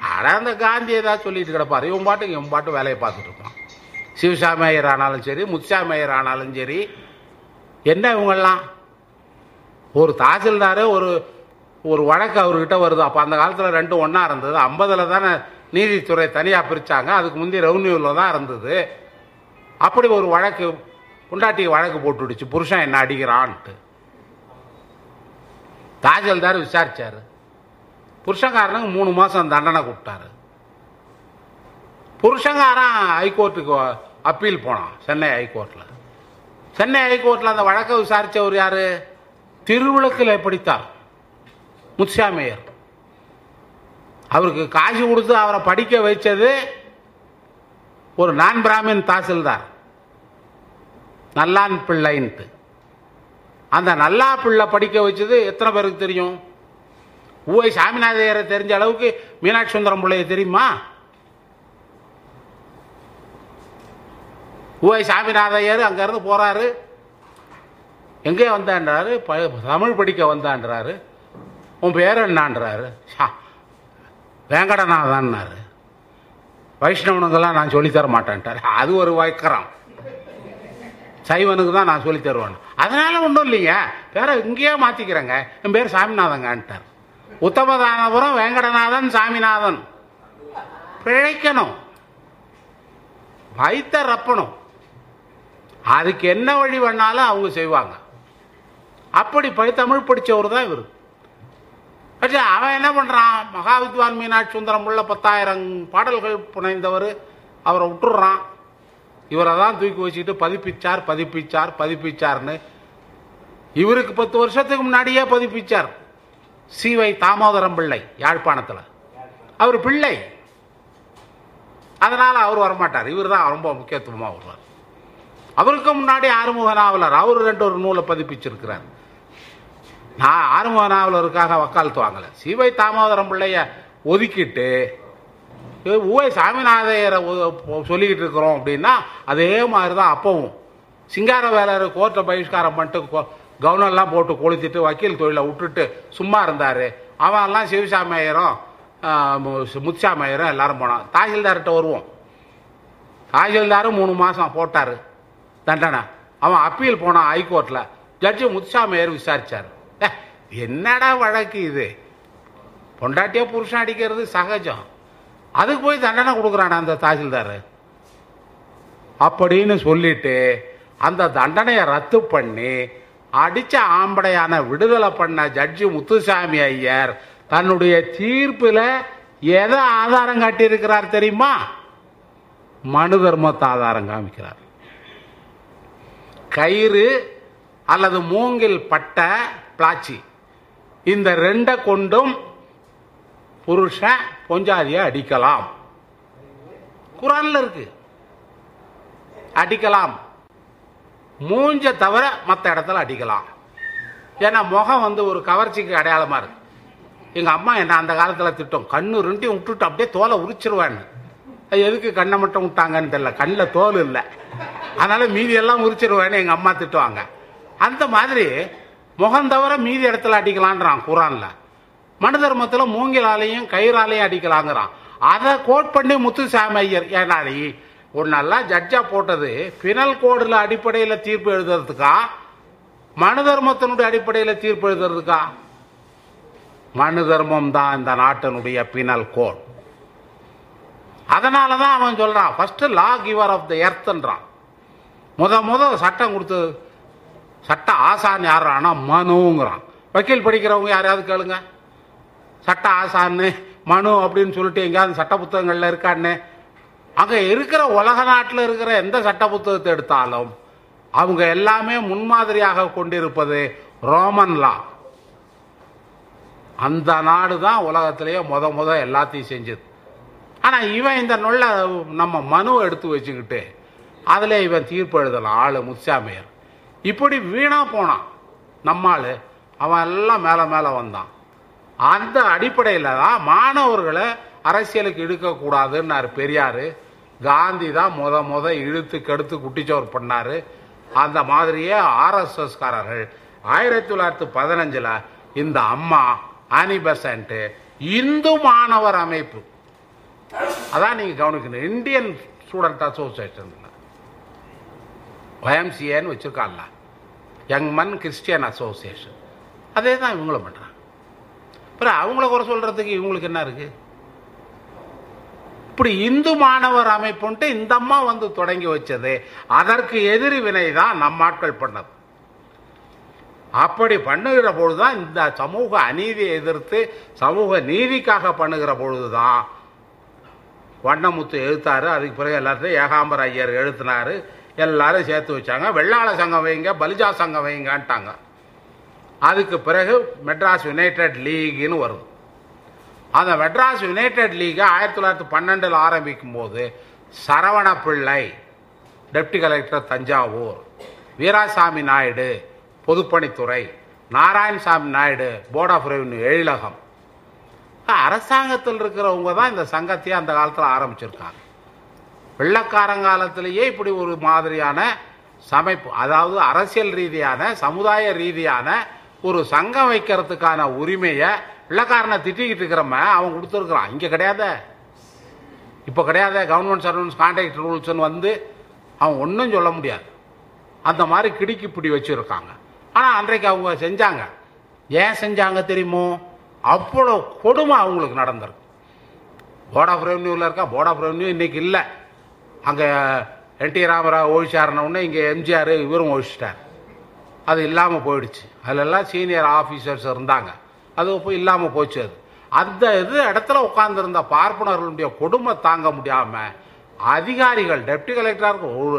S2: அட அந்த காந்தி ஏதாவது சொல்லிட்டு கிடப்பார். இவன் பாட்டுக்கு இவன் பாட்டு வேலையை பார்த்துட்டு இருப்பான். சிவசாமி ஐயர் ஆனாலும் சரி முத்துசாமி ஐயர் ஆனாலும் சரி என்ன இவங்கெல்லாம்? ஒரு தாசில்தார் ஒரு ஒரு வழக்கு அவர்கிட்ட வருது. அப்போ அந்த காலத்தில் ரெண்டும் ஒன்றா இருந்தது. ஐம்பதில் தானே நீதித்துறை தனியாக பிரித்தாங்க அதுக்கு முந்தைய ரெவன்யூவில் தான் இருந்தது. அப்படி ஒரு வழக்கு பொண்டாட்டி வழக்கு போட்டுடுச்சு. புருஷன் என்ன அடிக்கிறான்ட்டு. தாசில்தார் விசாரிச்சாரு. புருஷன்காரனுக்கு மூணு மாதம் தண்டனை கொடுத்தாரு. புருஷங்காரன் ஹைகோர்ட்டுக்கு அப்பீல் போனான் சென்னை ஹைகோர்ட்டில் சென்னை ஹைகோர்ட்டில் அந்த வழக்கை விசாரித்தவர் யார்? திருவிளக்கில் படித்தார் முத்துசாமியர். அவருக்கு காசு கொடுத்து அவரை படிக்க வைச்சது ஒரு நான் பிராமின் தாசில்தார். நல்லான் பிள்ளைன்ட்டு. அந்த நல்லா பிள்ளை படிக்க வச்சது எத்தனை பேருக்கு தெரியும்? ஊவை சாமிநாதையரை தெரிஞ்ச அளவுக்கு மீனாட்சி சுந்தரம் பிள்ளைய தெரியுமா? ஊவை சாமிநாதையர் அங்கேருந்து போகிறாரு எங்கே வந்தான்றாரு? ப- தமிழ் படிக்க வந்தான்றாரு. உன் பேர் என்னான்றாரு? ஷா, வேங்கடநாதன்னாரு. வைஷ்ணவனுக்கெல்லாம் நான் சொல்லித் தர மாட்டேன்ட்டார். அது ஒரு வைக்கரம். சைவனுக்கு தான் நான் சொல்லித் தருவேன் அதனால் ஒன்றும் இல்லைங்க பேரை இங்கேயே மாற்றிக்கிறேங்க என் பேர் சாமிநாதங்கான்ட்டார் உத்தமதானபுரம் வேங்கடநாதன் சாமிநாதன். பிழைக்கணும். வைத்த ரப்பணும். அதுக்கு என்ன வழி வேணாலும் அவங்க செய்வாங்க. அப்படி படி தமிழ் படித்தவர் தான் இவர். ஆச்சு அவன் என்ன பண்ணுறான் மகா வித்வான் மீனாட்சி சுந்தரம் உள்ள பத்தாயிரம் பாடல்கள் புனைந்தவர். அவரை விட்டுடுறான். இவரை தான் தூக்கி வச்சுக்கிட்டு பதிப்பிச்சார் பதிப்பிச்சார் பதிப்பிச்சார்னு. இவருக்கு பத்து வருஷத்துக்கு முன்னாடியே பதிப்பிச்சார். சிவை தாமோதரம் பிள்ளை யாழ்ப்பாணத்தில். அவர் பிள்ளை. அதனால் அவர் வரமாட்டார். இவர் தான் ரொம்ப முக்கியத்துவமாக வருவார். அவருக்கு முன்னாடி ஆறுமுக நாவலர் அவர் ரெண்டு ஒரு நூலை பதிப்பிச்சிருக்கிறார். நான் ஆறுமுக நாவலருக்காக வக்காலத்து வாங்கலை. சிவை தாமோதரம் பிள்ளைய ஒதுக்கிட்டு ஊவை சாமிநாதையரை சொல்லிக்கிட்டு இருக்கிறோம் அப்படின்னா அதே மாதிரி தான் அப்பவும். சிங்கார வேலர் கோர்ட்டை பகிஷ்காரம் பண்ணிட்டு கவர்னர்லாம் போட்டு கொளுத்திட்டு வக்கீல் தொழிலை விட்டுட்டு சும்மா இருந்தார். அவன்லாம் சிவசாமி ஐயரும் முத்துசாமி ஐயரும் எல்லாரும் போனான். தாசில்தார்கிட்ட வருவோம். தாசில்தாரும் மூணு மாதம் போட்டார். தண்டனை. அவன் அப்பீல் போனான் ஹைகோர்ட்டில் ஜட்ஜி முத்துசாமி ஐயர் விசாரித்தார் "ஏ, என்னடா வழக்கு இது? பொண்டாட்டியே புருஷன் அடிக்கிறது சகஜம். அதுக்கு போய் தண்டனை கொடுக்குறான் அந்த தாசில்தார். அப்படின்னு சொல்லிட்டு அந்த தண்டனையை ரத்து பண்ணி அடித்த ஆம்படையான விடுதலை பண்ண ஜட்ஜி முத்துசாமி ஐயர் தன்னுடைய தீர்ப்பில் எதை ஆதாரம் காட்டியிருக்கிறார் தெரியுமா? மனு தர்மத்தை ஆதாரம் காமிக்கிறார். கயிறு அல்லது மூங்கில் பட்டை பிளாச்சி. இந்த ரெண்டை கொண்டும் புருஷ பொஞ்சாதியை அடிக்கலாம். குரான்ல இருக்கு. அடிக்கலாம். மூஞ்ச தவிர மற்ற இடத்துல அடிக்கலாம். ஏன்னா முகம் வந்து ஒரு கவர்ச்சிக்கு அடையாளமா இருக்கு. எங்க அம்மா என்ன அந்த காலத்துல திட்டம். கண்ணு ரெண்டையும் விட்டுட்டு அப்படியே தோலை உரிச்சிருவான்னு. எதுக்கு கண்ணை மட்டும் விட்டாங்கன்னு தெரியல. கண்ணில் தோல் இல்லை. அதனால மீதி எல்லாம் உரிச்சிருவேன்னு எங்க அம்மா திட்டுவாங்க. அந்த மாதிரி முகம் தவிர மீதி இடத்துல அடிக்கலான்றான் குரான்ல. மனு தர்மத்தில் மூங்கிலாலையும் கயிறாலையும் அடிக்கலாங்கிறான். அதை கோட் பண்ணி முத்துசாமி ஐயர் ஏன்னாடி ஒரு நல்லா ஜட்ஜா போட்டது பினல் கோடில் அடிப்படையில் தீர்ப்பு எழுதுறதுக்கா? மனு தர்மத்தினுடைய அடிப்படையில் தீர்ப்பு எழுதுறதுக்கா? மனு தர்மம் தான் இந்த நாட்டினுடைய பினல் கோட். அதனால தான் அவன் சொல்கிறான் first law giver of the எர்த்ன்றான் முத முத சட்டம் கொடுத்து சட்ட ஆசான் யாரானா மனுங்கிறான். வக்கீல் படிக்கிறவங்க யாரையாவது கேளுங்க. சட்ட ஆசான்னு மனு அப்படின்னு சொல்லிட்டு எங்கேயாவது சட்ட புத்தகங்களில் இருக்கான்னு. அங்கே இருக்கிற உலக நாட்டில் இருக்கிற எந்த சட்ட புத்தகத்தை எடுத்தாலும் அவங்க எல்லாமே முன்மாதிரியாக கொண்டிருப்பது ரோமன் லா அந்த நாடு தான் உலகத்திலேயே முத முத எல்லாத்தையும் செஞ்சது. ஆனால் இவன் இந்த நொல்ல நம்ம மனுவை எடுத்து வச்சுக்கிட்டு அதில் இவன் தீர்ப்பு எழுதலாம் ஆளு முத்துசாமியர். இப்படி வீணாக போனான். நம்மாள் அவன் எல்லாம் மேலே மேலே வந்தான். அந்த அடிப்படையில் தான் மாணவர்களை அரசியலுக்கு இழுக்கக்கூடாதுன்னாரு பெரியாரு. காந்தி தான் முத முத இழுத்து கெடுத்து குட்டிச்சோர் பண்ணாரு. அந்த மாதிரியே ஆர்எஸ்எஸ் காரர்கள் ஆயிரத்தி தொள்ளாயிரத்தி பதினஞ்சுல இந்த அம்மா ஆனி இந்து மாணவர் அமைப்பு. அதான் நீங்க கவனிக்கணும். இந்தியன் ஸ்டூடெண்ட் அசோசியேஷன் ஒயம்சிஏன்னு வச்சுருக்காங்களா யங் மன் கிறிஸ்டியன் அசோசியேஷன் அதே தான் இவங்களும் பண்ணுறாங்க அப்புறம் அவங்கள குறை சொல்றதுக்கு இவங்களுக்கு என்ன இருக்கு? இப்படி இந்து மாணவர் அமைப்புன்ட்டு இந்த அம்மா வந்து தொடங்கி வச்சது. அதற்கு எதிரி வினை தான் நம்ம ஆட்கள் பண்ணது. அப்படி பண்ணுகிற பொழுதுதான் இந்த சமூக அநீதியை எதிர்த்து சமூக நீதிக்காக பண்ணுகிற பொழுதுதான் வண்ணமுத்து எழுத்தாரு அதுக்கு பிறகு எல்லாத்தையும் ஏகாம்பர ஐயர் எழுத்தினாரு எல்லாரும் சேர்த்து வச்சாங்க. வெள்ளாள சங்கம் வைங்க பலிஜா சங்கம் வைங்கன்ட்டாங்க. அதுக்கு பிறகு மெட்ராஸ் யுனைடெட் லீக்னு வருது. அந்த மெட்ராஸ் யுனைடெட் லீகை ஆயிரத்தி தொள்ளாயிரத்தி பன்னெண்டில் ஆரம்பிக்கும் போது சரவண பிள்ளை டெப்டி கலெக்டர் தஞ்சாவூர் வீராசாமி நாயுடு பொதுப்பணித்துறை Narayanaswamy Naidu board of revenue Ezhilagam. அரசாங்கத்தில் இருக்கிறவங்க தான் இந்த சங்கத்தையே அந்த காலத்தில் ஆரம்பிச்சிருக்காங்க. வெள்ளக்காரங்காலத்திலேயே இப்படி ஒரு மாதிரியான சமைப்பு அதாவது அரசியல் ரீதியான சமுதாய ரீதியான ஒரு சங்கம் வைக்கிறதுக்கான உரிமையை பிள்ளைக்காரனை திட்டிக்கிட்டு இருக்கிறவன் அவன் கொடுத்துருக்குறான். இங்கே கிடையாத. இப்போ கிடையாது கவர்மெண்ட் சர்வன்ஸ் கான்ட்ராக்ட் ரூல்ஸ்னு வந்து அவன் ஒன்றும் சொல்ல முடியாது. அந்த மாதிரி கிடுக்கி பிடி வச்சுருக்காங்க. ஆனால் அன்றைக்கு அவங்க செஞ்சாங்க. ஏன் செஞ்சாங்க தெரியுமோ? அவ்வளோ கொடுமை அவங்களுக்கு நடந்திருக்கு. போர்ட் ஆஃப் ரெவன்யூவில் இருக்கா? போர்ட் ஆஃப் ரெவன்யூ இன்றைக்கி இல்லை. அங்கே என் டி ராமராவ் உடனே இங்கே எம்ஜிஆர் இவரும் ஒழிச்சிட்டார் அது இல்லாமல் போயிடுச்சு. அதிலெல்லாம் சீனியர் ஆஃபீஸர்ஸ் இருந்தாங்க. அது இப்போ இல்லாமல் போச்சு அது. அந்த இது இடத்துல உட்காந்துருந்த பார்ப்பனர்களுடைய கொடுமை தாங்க முடியாமல் அதிகாரிகள் டெப்டி கலெக்டராக ஒரு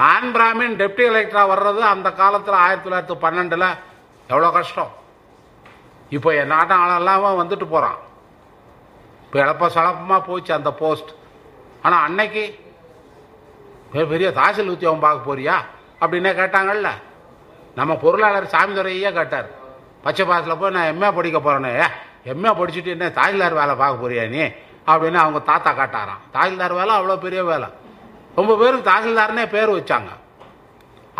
S2: நான் பிராமின் டெப்டி கலெக்டராக வர்றது அந்த காலத்தில் ஆயிரத்தி தொள்ளாயிரத்தி பன்னெண்டில் எவ்வளோ கஷ்டம்? இப்போ என் நாட்டம் ஆளெல்லாம் வந்துட்டு போகிறான் இப்போ இழப்ப சலப்பமாக போச்சு அந்த போஸ்ட் ஆனால் அன்னைக்கு பெரிய தாசில் உத்தியோகம் பார்க்க போறியா? அப்படின்னே கேட்டாங்கல்ல. நம்ம பொருளாளர் சாமிதுரையே கேட்டார். பச்சை பாசத்தில் போய் நான் எம்ஏ படிக்க போறேனே. ஏ எம்ஏ படிச்சுட்டு என்ன தாசில்தார் வேலை பார்க்க போறியா நீ? அப்படின்னு அவங்க தாத்தா காட்டாராம். தாசில்தார் வேலை அவ்வளோ பெரிய வேலை. ரொம்ப பேருக்கு தாசில்தார்னே பேர் வச்சாங்க.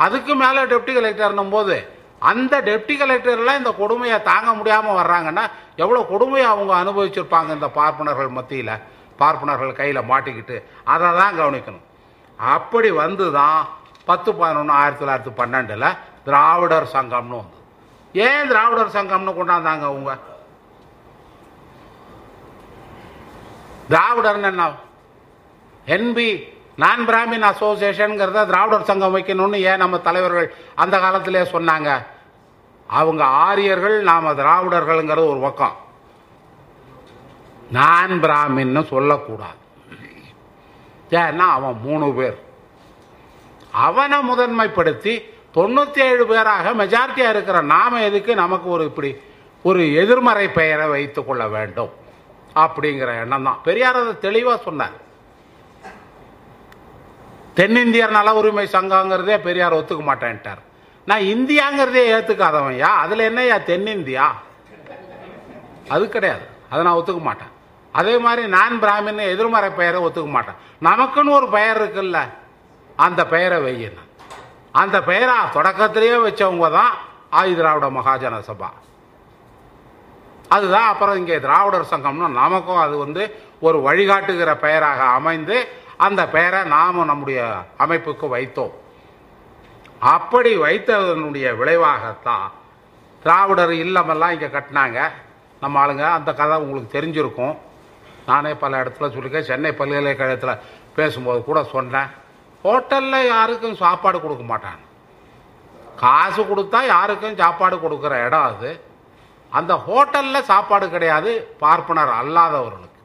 S2: அதுக்கு மேலே டெப்டி கலெக்டர்னும் போது அந்த டெப்டி கலெக்டர்லாம் இந்த கொடுமையை தாங்க முடியாமல் வர்றாங்கன்னா எவ்வளோ கொடுமையை அவங்க அனுபவிச்சிருப்பாங்க இந்த பார்ப்பனர்கள் மத்தியில்? பார்ப்பனர்கள் கையில் மாட்டிக்கிட்டு அதை தான் கவனிக்கணும். அப்படி வந்து தான் பத்து பதினொன்று ஆயிரத்தி தொள்ளாயிரத்தி பன்னெண்டில் திராவிடர் சங்கம்னு வந்து ஏன் திராவிடர் சங்கம்னு கொண்டாந்தாங்க அவங்க? திராவிடர்னு என்ன? என்பி நான் பிராமின் அசோசியேஷனுங்கிறத திராவிடர் சங்கம் வைக்கணும்னு ஏன் நம்ம தலைவர்கள் அந்த காலத்திலே சொன்னாங்க? அவங்க ஆரியர்கள் நாம் திராவிடர்கள்ங்கிறது ஒரு பக்கம். நான் பிராமின்னு சொல்லக்கூடாது. ஏன்னா அவன் மூணு பேர். அவனை முதன்மைப்படுத்தி தொண்ணூத்தி ஏழு பேராக மெஜாரிட்டியா இருக்கிற நாம எதுக்கு நமக்கு ஒரு இப்படி ஒரு எதிர்மறை பெயரை வைத்துக் கொள்ள வேண்டும்? அப்படிங்கிற எண்ணம் தான். பெரியார் அதை தெளிவாக சொன்னார். தென்னிந்தியர் நல உரிமை சங்கங்கிறதே பெரியார் ஒத்துக்க மாட்டேன்ட்டார். நான் இந்தியாங்கிறதே ஏத்துக்காதவன்யா அதுல என்னையா தென்னிந்தியா? அது கிடையாது. அதை நான் ஒத்துக்க மாட்டேன். அதே மாதிரி நான் பிராமின் எதிர்மறை பெயரை ஒத்துக்க மாட்டேன். நமக்குன்னு ஒரு பெயர் இருக்குல்ல அந்த பெயரை வையணும் அந்த பெயரை தொடக்கத்திலேயே வச்சவங்க தான் ஆதி திராவிட மகாஜன சபா. அதுதான் அப்புறம் இங்கே திராவிடர் சங்கம்னு நமக்கும் அது வந்து ஒரு வழிகாட்டுகிற பெயராக அமைந்து அந்த பெயரை நாம நம்முடைய அமைப்புக்கு வைத்தோம். அப்படி வைத்ததனுடைய விளைவாகத்தான் திராவிடர் இல்லமெல்லாம் இங்கே கட்டினாங்க. நம்ம ஆளுங்க அந்த கதை உங்களுக்கு தெரிஞ்சிருக்கும். நானே பல இடத்துல சொல்லியிருக்கேன். சென்னை பல்கலைக்கழகத்தில் பேசும்போது கூட சொன்னேன். ஹோட்டலில் யாருக்கும் சாப்பாடு கொடுக்க மாட்டாங்க. காசு கொடுத்தா யாருக்கும் சாப்பாடு கொடுக்குற இடம் அது. அந்த ஹோட்டலில் சாப்பாடு கிடையாது பார்ப்பனர் அல்லாதவர்களுக்கு.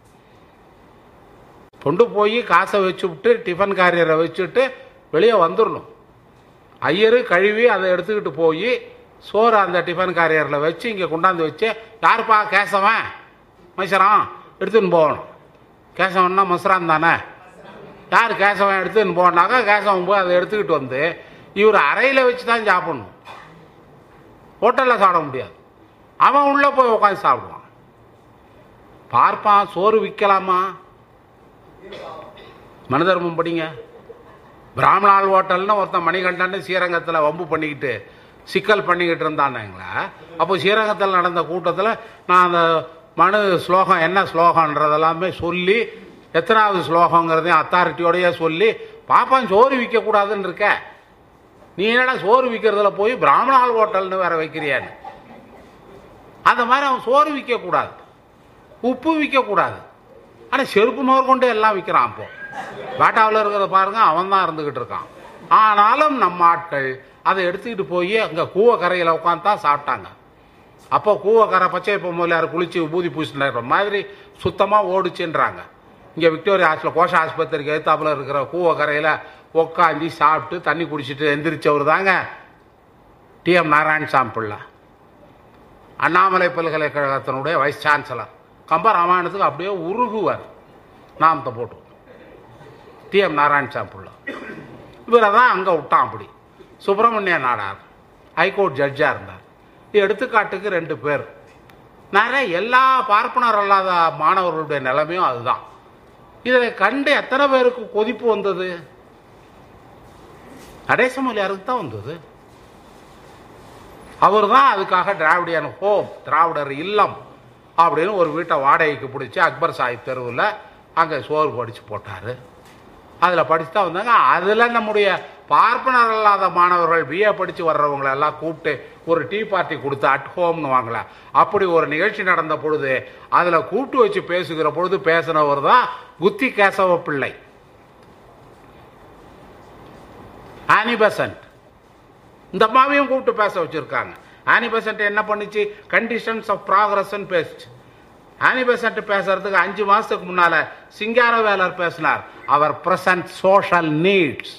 S2: கொண்டு போய் காசை வச்சு விட்டு டிஃபன் காரியரை வச்சுட்டு வெளியே வந்துடணும் ஐயரு கழுவி அதை எடுத்துக்கிட்டு போய் சோறு அந்த டிஃபன் காரியரில் வச்சு இங்கே கொண்டாந்து வச்சு யாருப்பா கேசவன்? மைசரான் எடுத்துன்னு போகணும். கேசவன்னா மசுரான் தானே? யார் கேசவன் எடுத்துன்னு போனாக்கா கேசவன் போய் அதை எடுத்துக்கிட்டு வந்து இவர் அறையில் வச்சு தான் சாப்பிடணும். ஹோட்டலில் சாப்பிட முடியாது. அவன் உள்ளே போய் உட்காந்து சாப்பிடுவான். பார்ப்பான் சோறு விற்கலாமா மனதர்மம் படிங்க. பிராமணால் ஹோட்டல்னு ஒருத்தன் மணிகண்டன் ஸ்ரீரங்கத்தில் வம்பு பண்ணிக்கிட்டு சிக்கல் பண்ணிக்கிட்டு இருந்தானுங்களா. அப்போ ஸ்ரீரங்கத்தில் நடந்த கூட்டத்தில் நான் அந்த மனு ஸ்லோகம் என்ன ஸ்லோகன்றதெல்லாமே சொல்லி எத்தனாவது ஸ்லோகங்கிறதையும் அத்தாரிட்டியோடய சொல்லி பாப்பான் சோறு விற்கக்கூடாதுன்னு இருக்க. நீ என்னடா சோறு விற்கிறதுல போய் பிராமணால் ஹோட்டல்னு வேற வைக்கிறியான்னு. அந்த மாதிரி அவன் சோறு விற்கக்கூடாது உப்பு விற்கக்கூடாது ஆனால் செருப்பு முதற்கொண்டு எல்லாம் விற்கிறான் அப்போ பேட்டாவில் இருக்கிறத பாருங்க அவன் தான் இருந்துக்கிட்டு இருக்கான். ஆனாலும் நம்ம ஆட்கள் அதை எடுத்துக்கிட்டு போய் அங்கே கூவக்கரையில் உட்காந்து தான் சாப்பிட்டாங்க. அப்போ கூவக்கரை பச்சை பொம்மலையார் குளிச்சு ஊதி பூசின மாதிரி சுத்தமாக ஓடுச்சுன்றாங்க. இங்கே விக்டோரியா ஹாஸ்பிட்டல் கோஷ ஆஸ்பத்திரிக்கு எதிர்த்தாப்புல இருக்கிற கூவக்கரையில் உட்காந்து சாப்பிட்டு தண்ணி குடிச்சிட்டு எந்திரிச்சவர் தாங்க டிஎம் நாராயணசாமி பிள்ளை அண்ணாமலை பல்கலைக்கழகத்தினுடைய வைஸ் சான்சலர். கம்ப ராமாயணத்துக்கு அப்படியே உருகுவார். நாமத்தை போட்டு டிஎம் நாராயணசாமி பிள்ளை இவரை தான் அங்கே விட்டான் அப்படி. சுப்பிரமணிய நாடார். ஹைகோர்ட் ஜட்ஜாக இருந்தார். எடுத்துக்காட்டுக்கு ரெண்டு பேர். நிறைய எல்லா பார்ப்பனர் அல்லாத மாணவர்களுடைய நிலைமையும் அதுதான். இதை கண்டு எத்தனை பேருக்கு கொதிப்பு வந்தது? நடேசமொழியாருக்கு தான் வந்தது? அவர் தான் அதுக்காக திராவிடியன் ஹோம் திராவிடர் இல்லம் அப்படின்னு ஒரு வீட்டை வாடகைக்கு பிடிச்சி அக்பர் சாஹிப் தெருவில் அங்கே சோறு படித்து போட்டார். அதில் படித்து தான் வந்தாங்க. அதில் நம்முடைய பார்ப்பனர் அல்லாத மாணவர்கள் பிஏ படித்து வர்றவங்களை எல்லாம் கூப்பிட்டு ஒரு டீ பார்ட்டி கொடுத்து அட் ஹோம்னு வாங்கல அப்படி ஒரு நிகழ்ச்சி நடந்த பொழுது அதில் கூப்பிட்டு வச்சு பேசுகிற பொழுது பேசினவர் தான் குத்தி கேசவ பிள்ளை. ஆனிபசன்ட் இந்த அம்மாவையும் கூப்பிட்டு பேச வச்சுருக்காங்க. ஆனிபசன்ட் என்ன பண்ணுச்சு? Conditions of ப்ராக்ரஸ்ன்னு பேசுச்சு. ஆனிபசன்ட் பேசுறதுக்கு அஞ்சு முன்னால் சிங்கார வேலார் பேசினார். அவர் பிரசன்ட் சோஷியல் நீட்ஸ்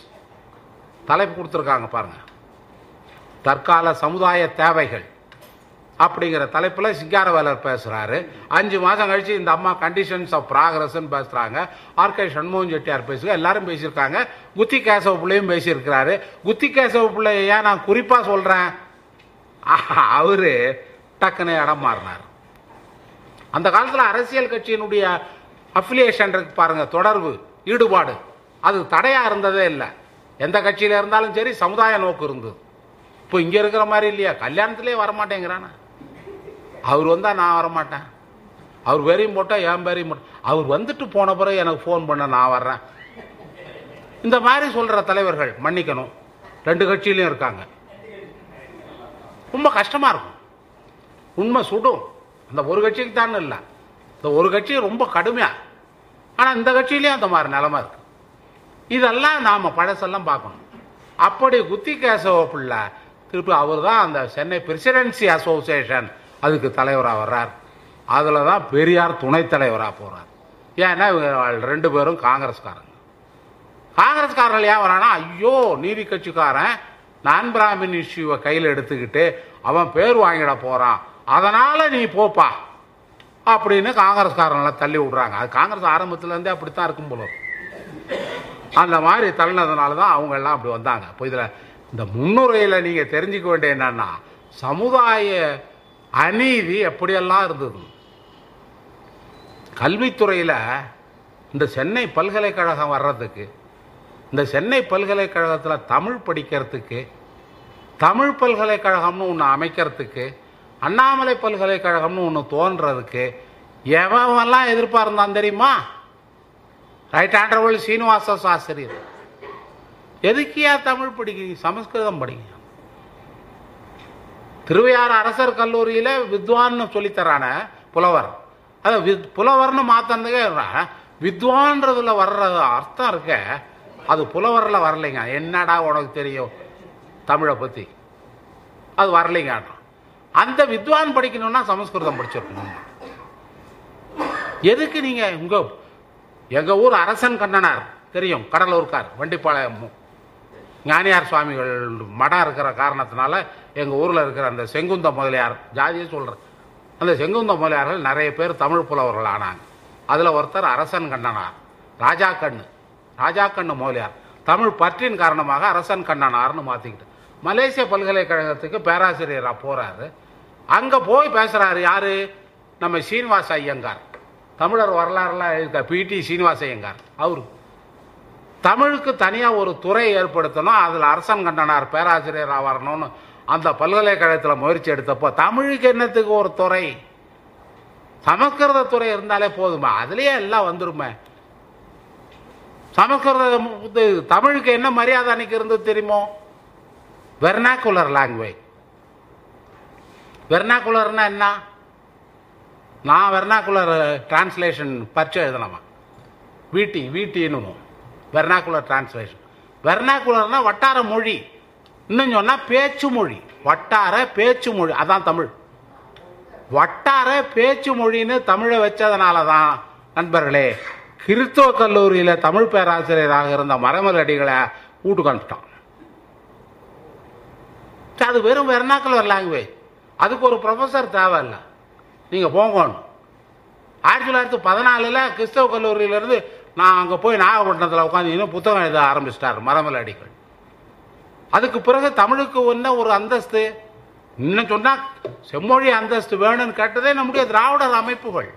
S2: தலைப்பு கொடுத்துருக்காங்க பாருங்க. தற்கால சமுதாய தேவைகள் அப்படிங்கிற தலைப்பில் சிங்காரவேலர் பேசுகிறாரு அஞ்சு மாதம் கழிச்சு இந்த அம்மா கண்டிஷன்ஸ் ஆஃப் ப்ராக்ரஸ்ன்னு பேசுகிறாங்க ஆர்கே சண்முகம் செட்டியார் பேசுங்க. எல்லாரும் பேசியிருக்காங்க. குத்தி கேசவ பிள்ளையும் பேசியிருக்கிறாரு. குத்தி கேசவ பிள்ளையை ஏன் நான் குறிப்பாக சொல்கிறேன் அவர் டக்குன்னு இடம் மாறினார். அந்த காலத்தில் அரசியல் கட்சியினுடைய அஃபிலியேஷன் இருக்கு பாருங்கள் தொடர்பு ஈடுபாடு. அது தடையாக இருந்ததே இல்லை. எந்த கட்சியில் இருந்தாலும் சரி சமுதாய நோக்கு இருந்தது. இப்போ இங்கே இருக்கிற மாதிரி இல்லையா? கல்யாணத்திலே வரமாட்டேங்கிறானா? அவர் வந்தால் நான் வரமாட்டேன். அவர் பேரையும் போட்டால் என் பேரையும் போட்டேன் அவர் வந்துட்டு போன பிறகு எனக்கு ஃபோன் பண்ண நான் வர்றேன். இந்த மாதிரி சொல்கிற தலைவர்கள் மன்னிக்கணும். ரெண்டு கட்சியிலையும் இருக்காங்க. ரொம்ப கஷ்டமாக இருக்கும். உண்மை சுடும். அந்த ஒரு கட்சிக்கு தான் இல்லை. இந்த ஒரு கட்சி ரொம்ப கடுமையாக ஆனால் இந்த கட்சியிலையும் அந்த மாதிரி நிலமா இருக்குது இதெல்லாம் நாம் பழசெல்லாம் பார்க்கணும். அப்படி குத்தி கேசவ பிள்ளை திருப்பி அவர் தான் அந்த சென்னை பிரசிடென்சி அசோசியேஷன் அதுக்கு தலைவராக வர்றார். அதில் தான் பெரியார் துணைத் தலைவராக போகிறார் ஏன்னா இவங்க ரெண்டு பேரும் காங்கிரஸ்காரங்க. காங்கிரஸ்காரர்கள் ஏன் வரானா ஐயோ நீதி கட்சிக்காரன் நான் பிராமின் இஷ்யூவை கையில் எடுத்துக்கிட்டு அவன் பேர் வாங்கிட போகிறான் அதனால் நீ போப்பா. அப்படின்னு காங்கிரஸ்காரங்களாம் தள்ளி விடுறாங்க. அது காங்கிரஸ் ஆரம்பத்துலேருந்தே அப்படித்தான் இருக்கும் போல அந்த மாதிரி தள்ளினதுனால தான் அவங்க எல்லாம் அப்படி வந்தாங்க. இப்போ இதில் இந்த முன்னுரையில் நீங்கள் தெரிஞ்சுக்க வேண்டிய என்னன்னா சமுதாய அநீதி எப்படியெல்லாம் இருந்தது? கல்வித்துறையில் இந்த சென்னை பல்கலைக்கழகம் வர்றதுக்கு இந்த சென்னை பல்கலைக்கழகத்தில் தமிழ் படிக்கிறதுக்கு தமிழ் பல்கலைக்கழகம்னு ஒன்று அமைக்கிறதுக்கு அண்ணாமலை பல்கலைக்கழகம்னு ஒன்று தோன்றதுக்கு எவன்லாம் எதிர்பார்ந்தான் தெரியுமா? ரைட் ஆண்டர்வல் சீனிவாச சாஸ்திரியர். எதுக்கியா தமிழ் படிக்கிறீங்க சமஸ்கிருதம் படிங்க திருவையாறு அரசர் கல்லூரியில் வித்வான்னு சொல்லித்தரான புலவர். அது வித் புலவர்னு மாத்தனதுக்கே வித்வான்றதுல வர்ற அர்த்தம் இருக்க அது புலவரில் வரலைங்க. என்னடா உனக்கு தெரியும் தமிழை பற்றி அது வரலைங்க அந்த வித்வான் படிக்கணும்னா சமஸ்கிருதம் படிச்சிருக்கணும் எதுக்கு நீங்கள் உங்கள் எங்கள் ஊர் அரசன் கண்ணனார். தெரியும் கடலூர்கார் வண்டிப்பாளையம். ஞானியார் சுவாமிகள் மடம் இருக்கிற காரணத்தினால எங்கள் ஊரில் இருக்கிற அந்த செங்குந்த முதலியார் ஜாதியை சொல்றேன். அந்த செங்குந்த முதலியார்கள் நிறைய பேர் தமிழ் புலவர்கள் ஆனாங்க. அதில் ஒருத்தர் அரசன் கண்ணனார். ராஜா கண்ணு. ராஜா கண்ணு முதலியார். தமிழ் பற்றின் காரணமாக அரசன் கண்ணனார்னு மாற்றிக்கிட்டு மலேசிய பல்கலைக்கழகத்துக்கு பேராசிரியராக போகிறாரு அங்கே போய் பேசுகிறாரு யார்? நம்ம சீனிவாச ஐயங்கார். தமிழர் வரலாறுலாம் எழுதிக்க பிடி சீனிவாசயங்கார் அவரு. தமிழுக்கு தனியாக ஒரு துறை ஏற்படுத்தணும் அதில் அரசன் கண்டனார் பேராசிரியராக வரணும்னு அந்த பல்கலைக்கழகத்தில் முயற்சி எடுத்தப்போ தமிழுக்கு என்னத்துக்கு ஒரு துறை? சமஸ்கிருத துறை இருந்தாலே போதுமா? அதுலேயே எல்லாம் வந்துருமே. சமஸ்கிருத இது தமிழுக்கு என்ன மரியாதை அன்னைக்கு இருந்தது தெரியுமோ? வெர்னாக்குலர் லாங்குவேஜ் வெர்னாக்குலர்னா என்ன? நான் வெர்னாக்குலர் டிரான்ஸ்லேஷன் பரிச்சை எழுதலாமா? வீட்டி வீட்டின்னு வெர்னாக்குலர் டிரான்ஸ்லேஷன் வெர்னாக்குலர்னால் வட்டார மொழி. இன்னும் சொன்னால் பேச்சு மொழி. வட்டார பேச்சு மொழி. அதான் தமிழ். வட்டார பேச்சு மொழின்னு தமிழை வச்சதுனால தான் நண்பர்களே கிறிஸ்துவ கல்லூரியில் தமிழ் பேராசிரியராக இருந்த மரமலடிகளை வீட்டுக்கு அனுப்பிட்டான் அது வெறும் வெர்னாக்குலர் லாங்குவேஜ் அதுக்கு ஒரு ப்ரொஃபஸர் தேவையில்லை. நீங்கள் போகணும் ஆயிரத்தி தொள்ளாயிரத்தி பதினாலில் கிறிஸ்தவ கல்லூரியிலேருந்து நான் அங்கே போய் நாகப்பட்டினத்தில் உட்காந்து இன்னும் புத்தகம் எழுத ஆரம்பிச்சிட்டார் மரமல் அடிகள். அதுக்கு பிறகு தமிழுக்கு என்ன ஒரு அந்தஸ்து? இன்னும் சொன்னால் செம்மொழி அந்தஸ்து வேணும்னு கேட்டதே நம்முடைய திராவிடர் அமைப்புகள்.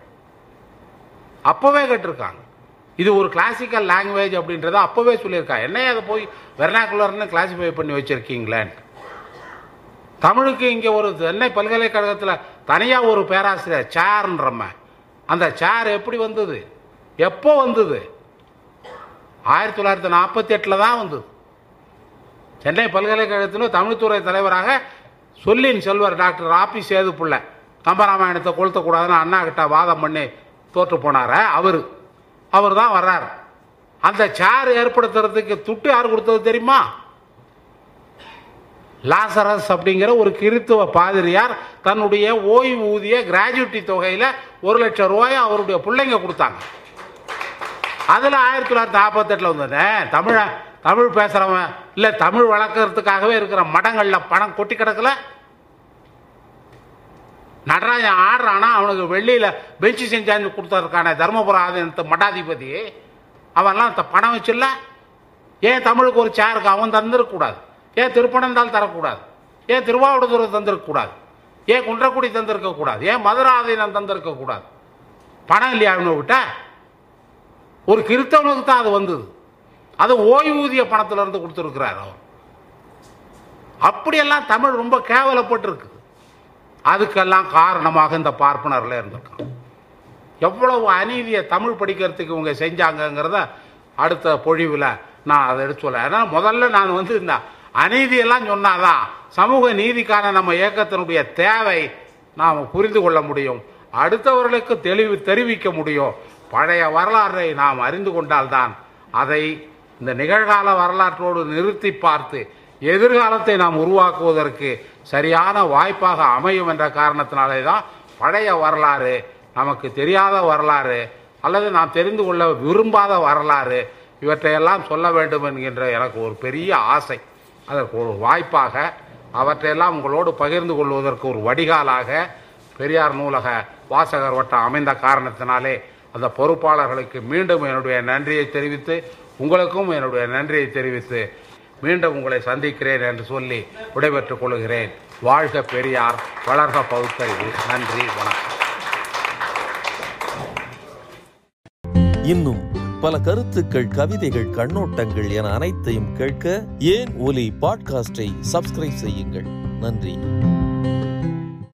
S2: அப்போவே கேட்டிருக்காங்க. இது ஒரு கிளாசிக்கல் லாங்குவேஜ் அப்படின்றத அப்போவே சொல்லியிருக்காங்க என்னையே அதை போய் வெர்னாக்குலர்னு கிளாசிஃபை பண்ணி வச்சுருக்கீங்களேன் தமிழுக்கு இங்கே ஒரு சென்னை பல்கலைக்கழகத்தில் தனியாக ஒரு பேராசிரியர் சேர்ன்றம்ம அந்த சேர் எப்படி வந்தது? எப்போ வந்தது? ஆயிரத்தி தொள்ளாயிரத்தி நாற்பத்தி எட்டில் தான் வந்தது. சென்னை பல்கலைக்கழகத்தில் தமிழ்துறை தலைவராக சொல்லின் செல்வர் டாக்டர் ஆபி சேதுப்புள்ள கம்பராமாயணத்தை கொளுத்தக்கூடாதுன்னு அண்ணா கிட்ட வாதம் பண்ணி தோற்று போனார? அவர். அவர் தான் வர்றார். அந்த சேர் ஏற்படுத்துறதுக்கு துட்டு யார் கொடுத்தது தெரியுமா? லாசரஸ் அப்படிங்கிற ஒரு கிறித்துவ பாதிரியார் தன்னுடைய ஓய்வூதிய கிராஜுவிட்டி தொகையில் ஒரு லட்சம் ரூபாயை அவருடைய பிள்ளைங்க கொடுத்தாங்க. அதில் ஆயிரத்தி தொள்ளாயிரத்தி நாற்பத்தெட்டில் வந்தது. தமிழ தமிழ் பேசுகிறவன் இல்லை தமிழ் வளர்க்கறதுக்காகவே இருக்கிற மடங்களில் பணம் கொட்டி கிடக்கல. நடராஜன் ஆடுறானா அவனுக்கு வெள்ளியில் பெஞ்சு செஞ்சாந்து கொடுத்ததுக்கான தர்மபுர ஆதீனத்து மடாதிபதி. அவன்லாம் த- பணம் வச்சுல்ல. ஏன் தமிழுக்கு ஒரு சேருக்கு அவன் தந்துடக்கூடாது ஏன் திருப்பனந்தால் தரக்கூடாது? ஏன் திருவாவடுதுறை தந்திருக்கக்கூடாது? ஏன் குன்றக்குடி தந்திருக்கக்கூடாது? ஏன் மதுரை ஆதீனம் தந்திருக்கக்கூடாது? பணம் இல்லையா விட்டா ஒரு கிறித்தவனுக்கு தான் அது வந்தது. அது ஓய்வூதிய பணத்துல இருந்து கொடுத்துருக்கிறார் அவர். அப்படியெல்லாம் தமிழ் ரொம்ப கேவலப்பட்டிருக்கு. அதுக்கெல்லாம் காரணமாக இந்த பார்ப்பனர்ல இருந்திருக்கான் எவ்வளவு அநீதியை தமிழ் படிக்கிறதுக்கு இவங்க செஞ்சாங்கங்கிறத அடுத்த பொழிவில் நான் அதை எடுத்து சொல்ல ஏன்னா முதல்ல நான் வந்து இந்த அநீதியெல்லாம் சொன்னாதான் சமூக நீதிக்கான நம்ம இயக்கத்தினுடைய தேவை நாம் புரிந்து கொள்ள முடியும். அடுத்தவர்களுக்கு தெளிவு தெரிவிக்க முடியும். பழைய வரலாற்றை நாம் அறிந்து கொண்டால்தான் அதை இந்த நிகழ்கால வரலாற்றோடு நிறுத்தி பார்த்து எதிர்காலத்தை நாம் உருவாக்குவதற்கு சரியான வாய்ப்பாக அமையும் என்ற காரணத்தினாலே தான் பழைய வரலாறு நமக்கு தெரியாத வரலாறு அல்லது நாம் தெரிந்து கொள்ள விரும்பாத வரலாறு இவற்றையெல்லாம் சொல்ல வேண்டும் என்கின்ற எனக்கு ஒரு பெரிய ஆசை. அதற்கு ஒரு வாய்ப்பாக அவற்றையெல்லாம் உங்களோடு பகிர்ந்து கொள்வதற்கு ஒரு வடிகாலாக பெரியார் நூலக வாசகர் வட்டம் அமைந்த காரணத்தினாலே அந்த பொறுப்பாளர்களுக்கு மீண்டும் என்னுடைய நன்றியை தெரிவித்து உங்களுக்கும் என்னுடைய நன்றியை தெரிவித்து மீண்டும் உங்களை சந்திக்கிறேன் என்று சொல்லி விடைபெற்றுக் கொள்கிறேன். வாழ்க பெரியார் வளர்க பகுத்தறிவு நன்றி வணக்கம்.
S1: இன்னும் பல கருத்துக்கள் கவிதைகள் கண்ணோட்டங்கள் என அனைத்தையும் கேட்க ஏன் ஒலி பாட்காஸ்டை சப்ஸ்கிரைப் செய்யுங்கள். நன்றி.